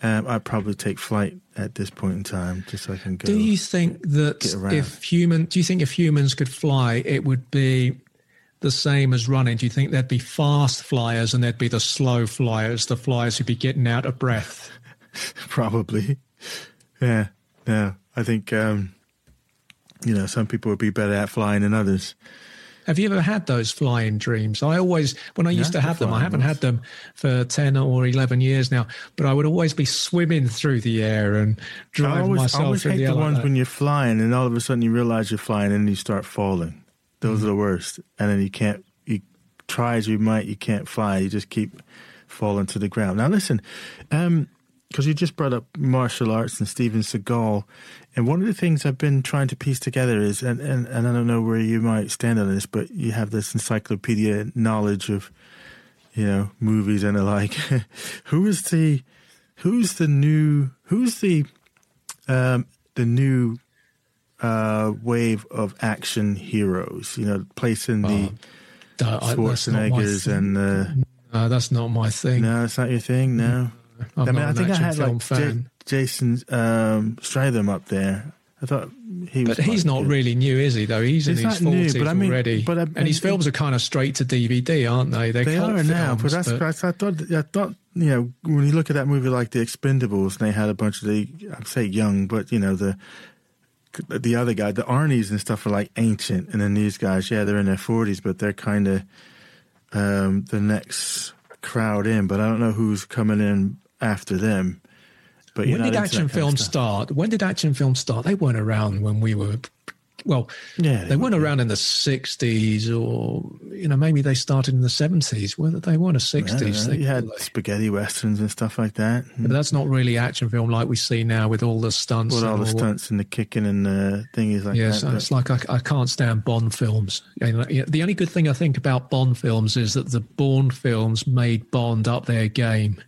S1: um, I'd probably take flight at this point in time, just so I can go.
S2: Do you think that if human, do you think if humans could fly, it would be the same as running? Do you think there'd be fast flyers and there'd be the slow flyers, the flyers who'd be getting out of breath?
S1: probably. Yeah. Yeah. I think um, you know some people would be better at flying than others.
S2: Have you ever had those flying dreams? I always, when I used yeah, to have them, I haven't ones. had them for 10 or 11 years now, but I would always be swimming through the air and driving I always, myself I always
S1: hate
S2: the,
S1: the ones
S2: like
S1: when you're flying and all of a sudden you realize you're flying and you start falling. Those mm. are the worst. And then you can't, you try as you might, you can't fly. You just keep falling to the ground. Now, listen, um, because you just brought up martial arts and Steven Seagal, and one of the things I've been trying to piece together is, and, and, and I don't know where you might stand on this, but you have this encyclopedia knowledge of, you know, movies and the like. who is the, who's the new, who's the, um, the new uh, wave of action heroes? You know, placing the uh, Schwarzeneggers and the.
S2: Uh, that's not my thing.
S1: No, it's not your thing. No.
S2: I'm I mean, I think I had like J-
S1: Jason um, Statham up there. I thought he was.
S2: But he's not
S1: good.
S2: really new, is he? Though he's in his forties I mean, already. But I, and his films are kind of straight to DVD, aren't they?
S1: They're they are now. Films, but that's but... I thought. I thought you know when you look at that movie like The Expendables, and they had a bunch of the I'd say young, but you know the the other guy, the Arnie's and stuff are like ancient, and then these guys, yeah, they're in their forties, but they're kind of um, the next crowd in. But I don't know who's coming in after them.
S2: But when did action films start? When did action films start? They weren't around when we were. Well, yeah, they, they weren't around in the '60s, or you know, maybe they started in the '70s. Whether they weren't a '60s
S1: thing. You had spaghetti westerns and stuff like that.
S2: But that's not really action film like we see now with all the stunts.
S1: With all the stunts and the kicking and the thingies like
S2: yeah,
S1: that.
S2: So it's like I, I, can't stand Bond films. The only good thing I think about Bond films is that the Bourne films made Bond up their game.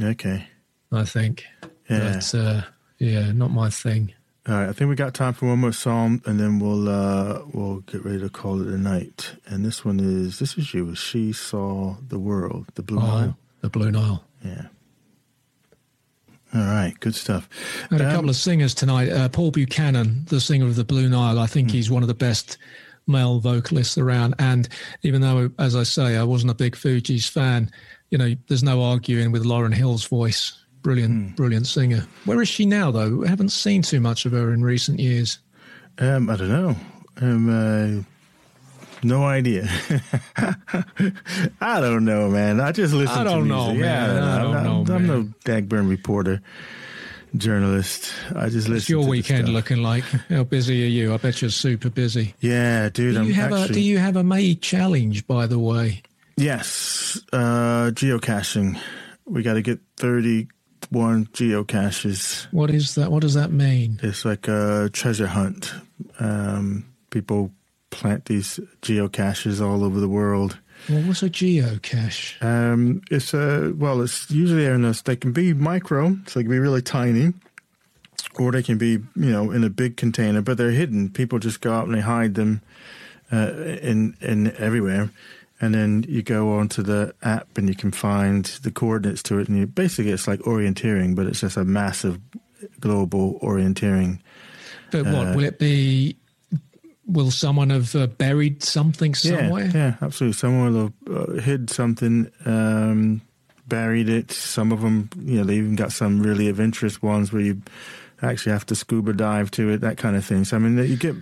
S1: Okay.
S2: I think. Yeah. But, uh, yeah, not my thing.
S1: All right, I think we got time for one more song, and then we'll uh, we'll get ready to call it a night. And this one is this is you. She saw the world, the Blue oh, Nile.
S2: The Blue Nile.
S1: Yeah. All right, good stuff.
S2: Had um, a couple of singers tonight. Uh, Paul Buchanan, the singer of the Blue Nile, I think mm. he's one of the best male vocalists around. And even though, as I say, I wasn't a big Fugees fan, you know, there's no arguing with Lauryn Hill's voice. Brilliant, mm. brilliant singer. Where is she now, though? I haven't seen too much of her in recent years.
S1: Um, I don't know. Um, uh, no idea. I don't know, man. I just listen. I
S2: don't
S1: to
S2: know,
S1: music.
S2: man. Yeah, I don't,
S1: I'm,
S2: know.
S1: I'm,
S2: no
S1: Dagburn reporter, journalist. I just listen.
S2: What's your weekend looking like? How busy are you? I bet you're super busy.
S1: Yeah, dude.
S2: Do you
S1: I'm
S2: have
S1: actually...
S2: a Do you have a May challenge, by the way?
S1: Yes, uh, geocaching. We got to get 31 geocaches.
S2: What is that? What does that mean?
S1: It's like a treasure hunt. Um, people plant these geocaches all over the world.
S2: Well, what's a geocache?
S1: Um, it's a well, it's usually in a, they can be micro, so they can be really tiny, or they can be you know in a big container, but they're hidden. People just go out and they hide them uh, in in everywhere, and then you go onto the app and you can find the coordinates to it, and you basically it's like orienteering, but it's just a massive global orienteering.
S2: But what uh, will it be? Will someone have uh, buried something somewhere?
S1: Yeah, yeah, absolutely. Someone will have uh, hid something, um, buried it. Some of them, you know, they even got some really of interest ones where you actually have to scuba dive to it, that kind of thing. So I mean, you get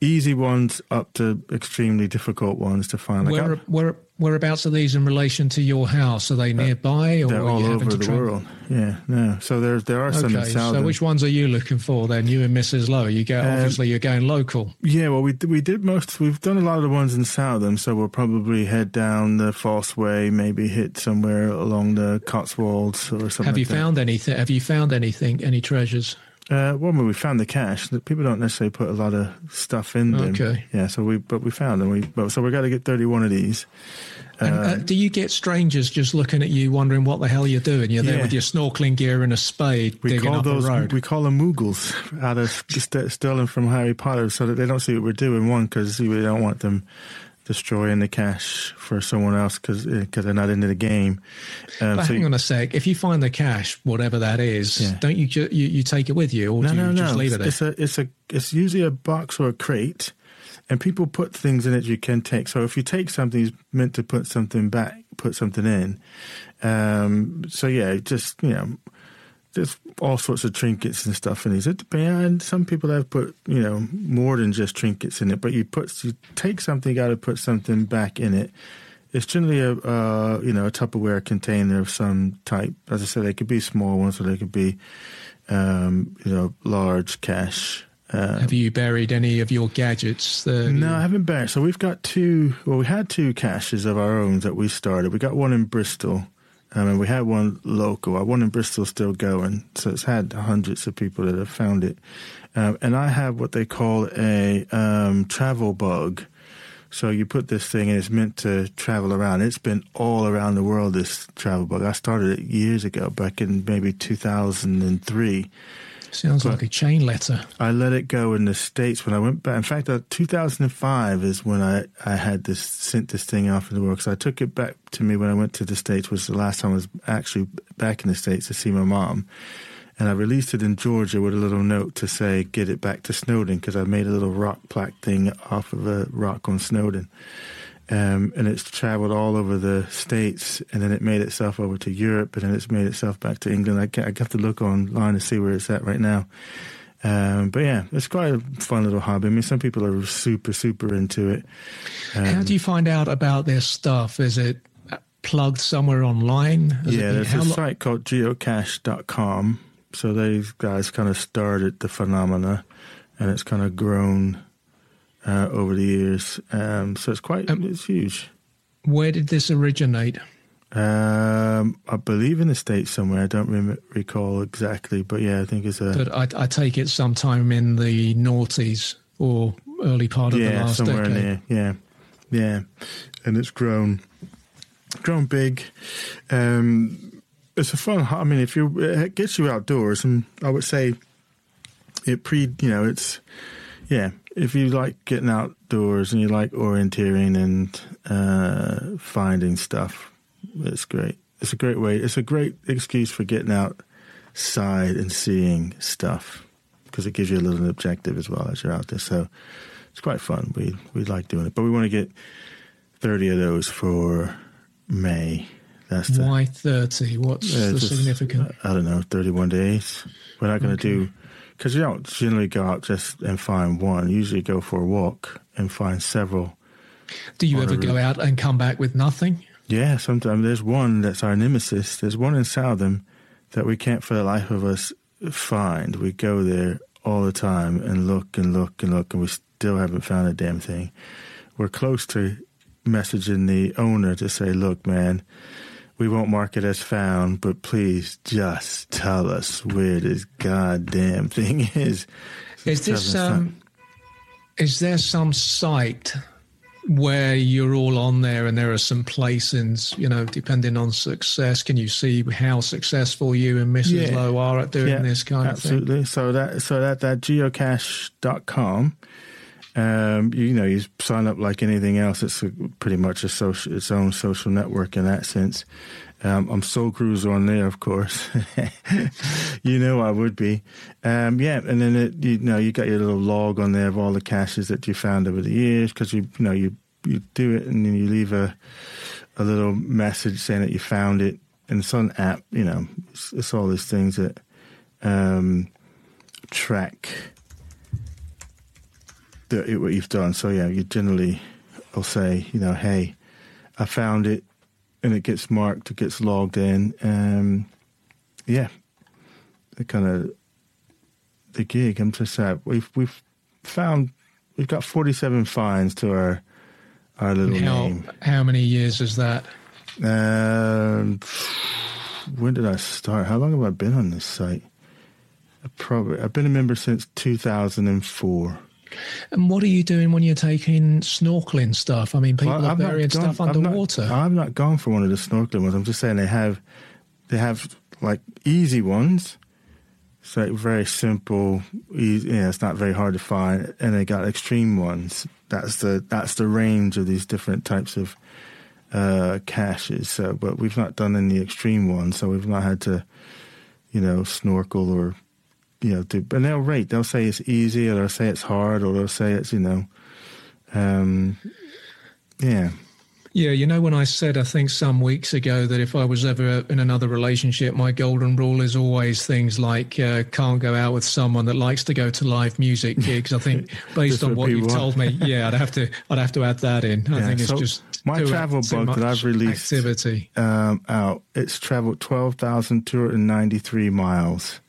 S1: easy ones up to extremely difficult ones to find.
S2: Like where, where, whereabouts are these in relation to your house? Are they uh, nearby,
S1: or they're all over the travel? world? Yeah, no. So there, there are some
S2: okay,
S1: in Southam.
S2: So which ones are you looking for then? You and Mrs. Lowe. You go. Um, obviously, you're going local.
S1: Yeah. Well, we we did most. We've done a lot of the ones in Southam, so we'll probably head down the Fosse Way, maybe hit somewhere along the Cotswolds or something.
S2: Have you
S1: like
S2: found anything? Have you found anything? Any treasures?
S1: Uh, well, we found the cache. People don't necessarily put a lot of stuff in them.
S2: Okay.
S1: Yeah. So we, but we found them. We, but, so we got to get thirty-one of these.
S2: And, uh, uh, do you get strangers just looking at you, wondering what the hell you're doing? You're there yeah. with your snorkeling gear and a spade, we digging
S1: call
S2: up
S1: those,
S2: a road.
S1: We call them Muggles out of stolen from Harry Potter, so that they don't see what we're doing. One, because we don't want them destroying the cache for someone else because because they're not into the game.
S2: Um, but so hang on a sec. If you find the cache, whatever that is, yeah. don't you, ju- you you take it with you, or
S1: no,
S2: do you
S1: no,
S2: just
S1: no.
S2: leave it?
S1: It's, it's a it's a it's usually a box or a crate, and people put things in it you can take. So if you take something, it's meant to put something back, put something in. Um, so yeah, just you know there's all sorts of trinkets and stuff in these. And some people have put, you know, more than just trinkets in it. But you put, you take something, got to put something back in it. It's generally a, uh, you know, a Tupperware container of some type. As I said, they could be small ones, or they could be, um, you know, large cache.
S2: Uh, have you buried any of your gadgets?
S1: no, you... I haven't buried. So we've got two. Well, we had two caches of our own that we started. We got one in Bristol um, mean, we had one local. One in Bristol still going, so it's had hundreds of people that have found it. Um, and I have what they call a um, travel bug. So you put this thing and it's meant to travel around. It's been all around the world, this travel bug. I started it years ago, back in maybe 2003.
S2: Sounds but like a chain letter.
S1: I let it go in the States when I went back. In fact, uh, 2005 is when I, I had this sent this thing off in the world. So I took it back to me when I went to the States, was the last time I was actually back in the States to see my mom. And I released it in Georgia with a little note to say, get it back to Snowdon, because I made a little rock plaque thing off of a rock on Snowdon. Um, and it's traveled all over the states, and then it made itself over to Europe, and then it's made itself back to England. I, I have to look online to see where it's at right now. Um, but yeah, it's quite a fun little hobby. I mean, some people are super, super into it.
S2: Um, How do you find out about their stuff? Is it plugged somewhere online?
S1: Is yeah, there's a lo- site called geocache.com. So these guys kind of started the phenomena, and it's kind of grown uh, over the years. Um, so it's quite um, it's huge.
S2: Where did this originate?
S1: Um, I believe in the states somewhere. I don't re- recall exactly, but yeah, I think it's a.
S2: But I, I, take it sometime in the noughties or early part of
S1: yeah,
S2: the last
S1: somewhere
S2: decade.
S1: Near, yeah, yeah, and it's grown, grown big. Um, it's a fun. I mean, if you it gets you outdoors, and I would say it pre. You know, it's yeah, if you like getting outdoors and you like orienteering and uh, finding stuff, it's great. It's a great way. It's a great excuse for getting outside and seeing stuff because it gives you a little objective as well as you're out there. So it's quite fun. We we like doing it, but we want to get thirty of those for May.
S2: That's the, why thirty. What's the just, significance?
S1: I don't know. Thirty-one days. We're not going to okay. do because you don't generally go out just and find one. You usually go for a walk and find several.
S2: Do you ever go out and come back with nothing?
S1: Yeah, sometimes there's one that's our nemesis. There's one in Southam that we can't for the life of us find. We go there all the time and look and look and look, and we still haven't found a damn thing. We're close to messaging the owner to say, "Look, man, we won't mark it as found, but please just tell us where this goddamn thing is.
S2: Is this um, is there some site where you're all on there and there are some placings, you know, depending on success? Can you see how successful you and Mrs. Yeah. Lowe are at doing yeah, this kind
S1: absolutely.
S2: of thing?
S1: Absolutely. So that so that that geocache.com um, you, know, you sign up like anything else. It's a, pretty much a social, its own social network in that sense. Um, I'm Soul Cruiser on there, of course. you know I would be. Um, yeah, and then it, you know you got your little log on there of all the caches that you found over the years because you, you know you you do it and then you leave a a little message saying that you found it. And it's on app. You know, it's, it's all these things that um, track the, what you've done. So yeah, you generally will say, you know, hey, I found it and it gets marked, it gets logged in. Um, yeah, the kind of the gig. I'm just sad. We've we've found we've got 47 finds to our our little
S2: how,
S1: name.
S2: How many years is that?
S1: Um, when did I start? How long have I been on this site? I probably I've been a member since 2004.
S2: And what are you doing when you're taking snorkeling stuff? I mean, people well, are burying gone, stuff underwater.
S1: I've not, I've not gone for one of the snorkeling ones. I'm just saying they have they have like easy ones. So very simple, easy, yeah, it's not very hard to find, and they got extreme ones. That's the that's the range of these different types of uh, caches. So, but we've not done any extreme ones, so we've not had to, you know, snorkel or you know, do, and they'll rate. They'll say it's easy, or they'll say it's hard, or they'll say it's, you know, um, yeah.
S2: Yeah, you know, when I said, I think some weeks ago, that if I was ever in another relationship, my golden rule is always things like uh, can't go out with someone that likes to go to live music gigs. I think based on what you've told me, yeah, I'd have to, I'd have to add that in. I yeah, think it's so just
S1: my travel bug that I've released activity um, out. It's traveled twelve thousand two hundred ninety three miles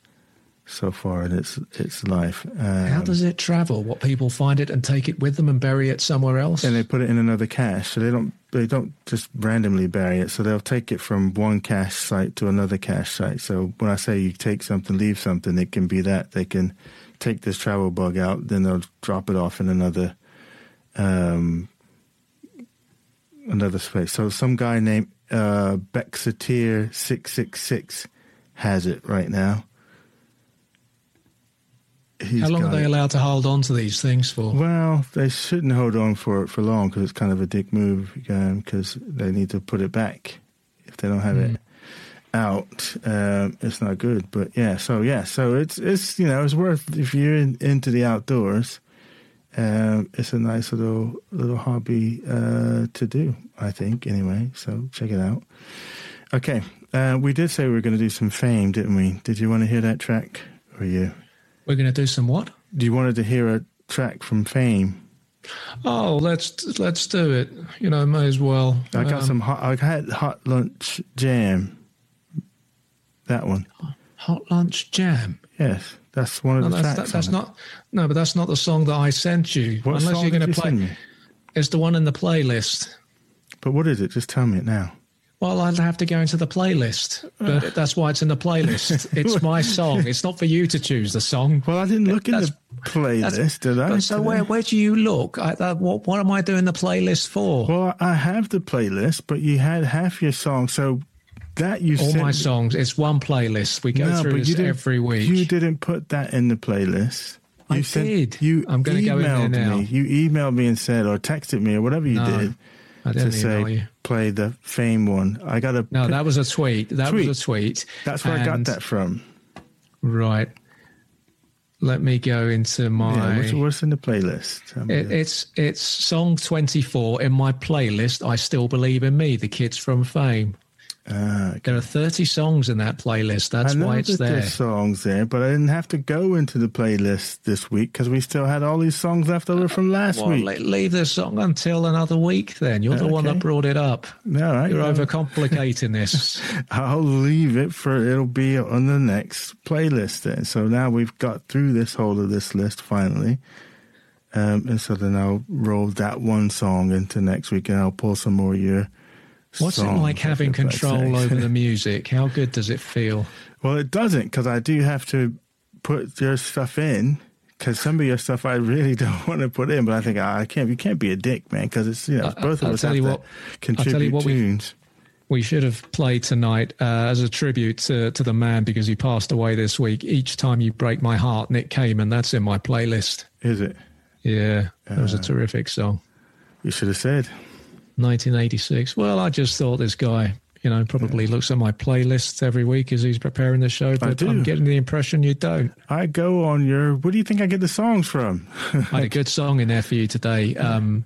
S1: so far in its its life.
S2: Um, How does it travel? What people find it and take it with them and bury it somewhere else?
S1: And they put it in another cache. So they don't they don't just randomly bury it. So they'll take it from one cache site to another cache site. So when I say you take something, leave something, it can be that they can take this travel bug out, then they'll drop it off in another um, another space. So some guy named uh, Bexatir six six six has it right now
S2: how long are they allowed to hold on to these things for?
S1: Well, they shouldn't hold on for it for long because it's kind of a dick move because um, they need to put it back if they don't have mm. it out. Um, it's not good. But yeah, so yeah, so it's it's you know it's worth if you're in, into the outdoors. Um, it's a nice little little hobby uh, to do, I think. Anyway, so check it out. Okay, uh, we did say we were going to do some fame, didn't we? Did you want to hear that track, or you?
S2: We're going to do some what?
S1: Do you wanted to hear a track from Fame?
S2: Oh, let's let's do it. You know, may as well.
S1: I got um, some hot. I had hot lunch jam. That one.
S2: Hot lunch jam.
S1: Yes, that's one of no, the
S2: that's,
S1: tracks.
S2: That, that's not. No, but that's not the song that I sent you.
S1: What Unless you're going to play.
S2: It's the one in the playlist.
S1: But what is it? Just tell me it now.
S2: Well, I'd have to go into the playlist, but that's why it's in the playlist. It's my song. It's not for you to choose the song.
S1: Well, I didn't look in the playlist, did I?
S2: So where where do you look? I, uh, what what am I doing the playlist for?
S1: Well, I have the playlist, but you had half your song, so that you
S2: all
S1: sent,
S2: my songs. It's one playlist. We go no, through this every week.
S1: You didn't put that in the playlist. You
S2: I
S1: sent,
S2: did.
S1: You
S2: I'm going to go in there now.
S1: Me. You emailed me and said, or texted me, or whatever you no. did
S2: I didn't to say
S1: play the fame one. I got a
S2: no. That was a tweet. That tweet. was a tweet.
S1: That's where I got that from.
S2: Right. Let me go into my.
S1: Yeah, what's, what's in the playlist?
S2: It, it's it's song twenty four in my playlist. I still believe in me. The kids from Fame. Uh, there are 30 songs in that playlist. That's why it's there.
S1: There's songs there, but I didn't have to go into the playlist this week because we still had all these songs left over from last
S2: well,
S1: week.
S2: Leave the song until another week. Then you're the okay. one that brought it up.
S1: All right,
S2: you're well, overcomplicating this.
S1: I'll leave it for it'll be on the next playlist. Then, so now we've got through this whole of this list finally. Um, and so then I'll roll that one song into next week, and I'll pull some more year
S2: What's it like having control over the music? How good does it feel?
S1: Well, it doesn't because I do have to put your stuff in because some of your stuff I really don't want to put in, but I think ah, I can't. You can't be a dick, man, because it's you know
S2: I-
S1: both of
S2: I'll
S1: us
S2: tell
S1: have
S2: you
S1: to
S2: what-
S1: contribute
S2: what
S1: tunes.
S2: We should have played tonight uh, as a tribute to, to the man because he passed away this week. Each time you break my heart, Nick Kamen. That's in my playlist.
S1: Is it?
S2: Yeah, that was a
S1: Uh,
S2: terrific song.
S1: You should have said.
S2: 1986. Well, I just thought this guy, you know, probably looks at my playlists every week as he's preparing the show, but
S1: do.
S2: I'm getting the impression you don't.
S1: I go on your. Where do you think I get the songs from?
S2: I had a good song in there for you today. Um,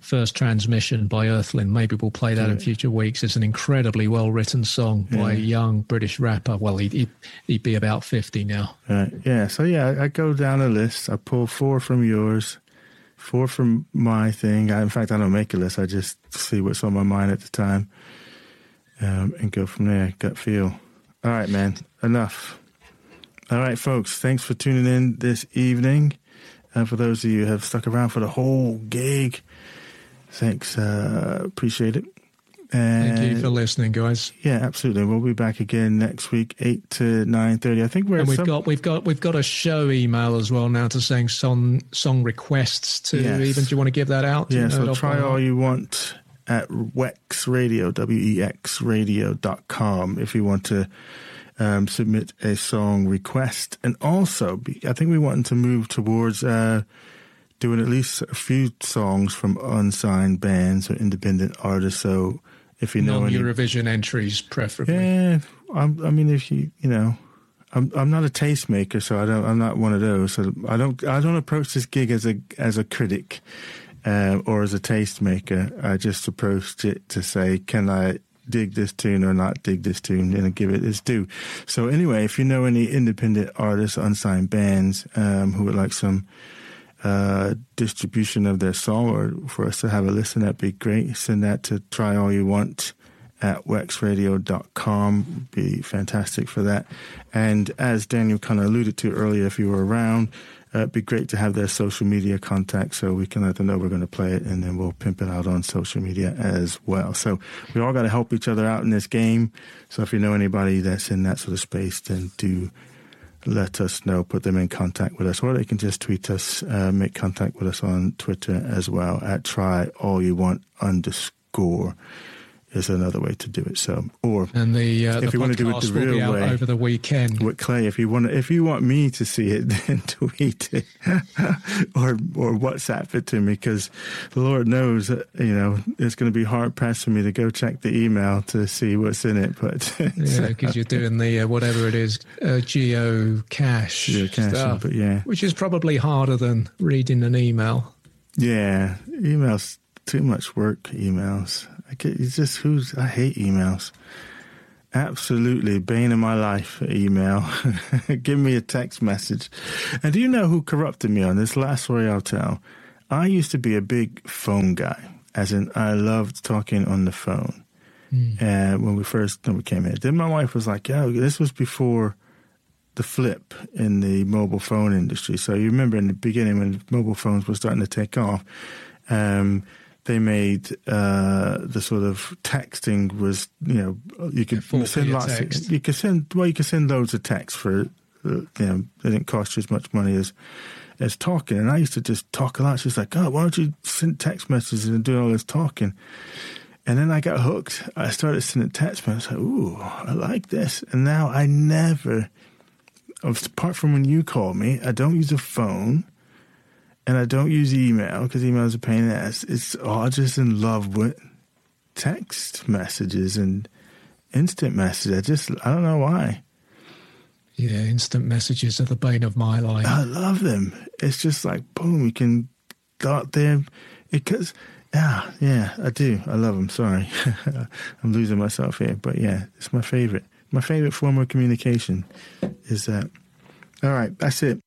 S2: First Transmission by Earthling. Maybe we'll play that in future weeks. It's an incredibly well written song by a young British rapper. Well, he'd, he'd, he'd be about 50 now.
S1: Right. Yeah. So yeah, I I go down a list. I pull four from yours, four from my thing. I, in fact, I don't make a list. I just see what's on my mind at the time, um, and go from there. Gut feel. All right, man. Enough. All right, folks. Thanks for tuning in this evening. And for those of you who have stuck around for the whole gig, thanks. Uh, appreciate it.
S2: Thank you for listening, guys.
S1: yeah, absolutely. We'll be back again next week, eight to nine thirty. I think we're
S2: And we've
S1: some-
S2: got we've got we've got a show email as well now to saying song song requests to
S1: Yes.
S2: even. Do you want to give that out?
S1: Yeah, so try all you want at Wex Radio, W E X radio.com if you want to um, submit a song request. And also, be- I think we want to move towards uh, doing at least a few songs from unsigned bands or independent artists. So if you know.
S2: Eurovision entries, preferably.
S1: Yeah, I'm, I mean, if you, you know. I'm I'm not a tastemaker, so I don't. I'm not one of those. So I don't. I don't approach this gig as a as a critic uh, or as a tastemaker. I just approached it to say, can I dig this tune or not dig this tune, and give it its due. So anyway, if you know any independent artists, unsigned bands um, who would like some uh, distribution of their song or for us to have a listen, that'd be great. Send that to try all you want at wexradio.com. Be fantastic for that. And as Daniel kind of alluded to earlier, if you were around, uh, it'd be great to have their social media contact so we can let them know we're going to play it and then we'll pimp it out on social media as well. So we all got to help each other out in this game. So if you know anybody that's in that sort of space, then do let us know, put them in contact with us, or they can just tweet us, uh, make contact with us on Twitter as well at try all you want underscore is another way to do it. So, or
S2: And the uh,
S1: If
S2: the
S1: you wanna do it the real way.
S2: over the weekend.
S1: with Clay, if you want, if you want me to see it, then tweet it or or WhatsApp it to me because the Lord knows that you know it's going to be hard pressed for me to go check the email to see what's in it. But
S2: Yeah, because you're doing the uh, whatever it is, uh, geo cache stuff,
S1: but yeah,
S2: which is probably harder than reading an email.
S1: yeah, emails too much work. Emails, I get it's just who's I hate emails. Absolutely, bane of my life. Email, give me a text message. And do you know who corrupted me on this? Last story I'll tell. I used to be a big phone guy, as in I loved talking on the phone. And when we first when we came here, then my wife was like, "Yo, this was before the flip in the mobile phone industry." So you remember in the beginning when mobile phones were starting to take off, um, they made uh, the sort of texting was you know you could
S2: Yeah,
S1: send lots
S2: text.
S1: of, you could send well you could send loads of text for uh, you know it didn't cost you as much money as as talking and I used to just talk a lot. She's like, "Oh, why don't you send text messages and do all this talking?" And then I got hooked. I started sending text messages. Like, Ooh, I like this. And now I never, apart from when you call me, I don't use a phone and I don't use email because email is a pain in the ass. It's all just in love with text messages and instant messages. I just, I don't know why.
S2: Yeah, instant messages are the bane of my life.
S1: I love them. It's just like, boom, you can out there. Because, yeah, yeah, I do. I love them. Sorry. I'm losing myself here. But yeah, it's my favorite. My favorite form of communication is that. All right, that's it.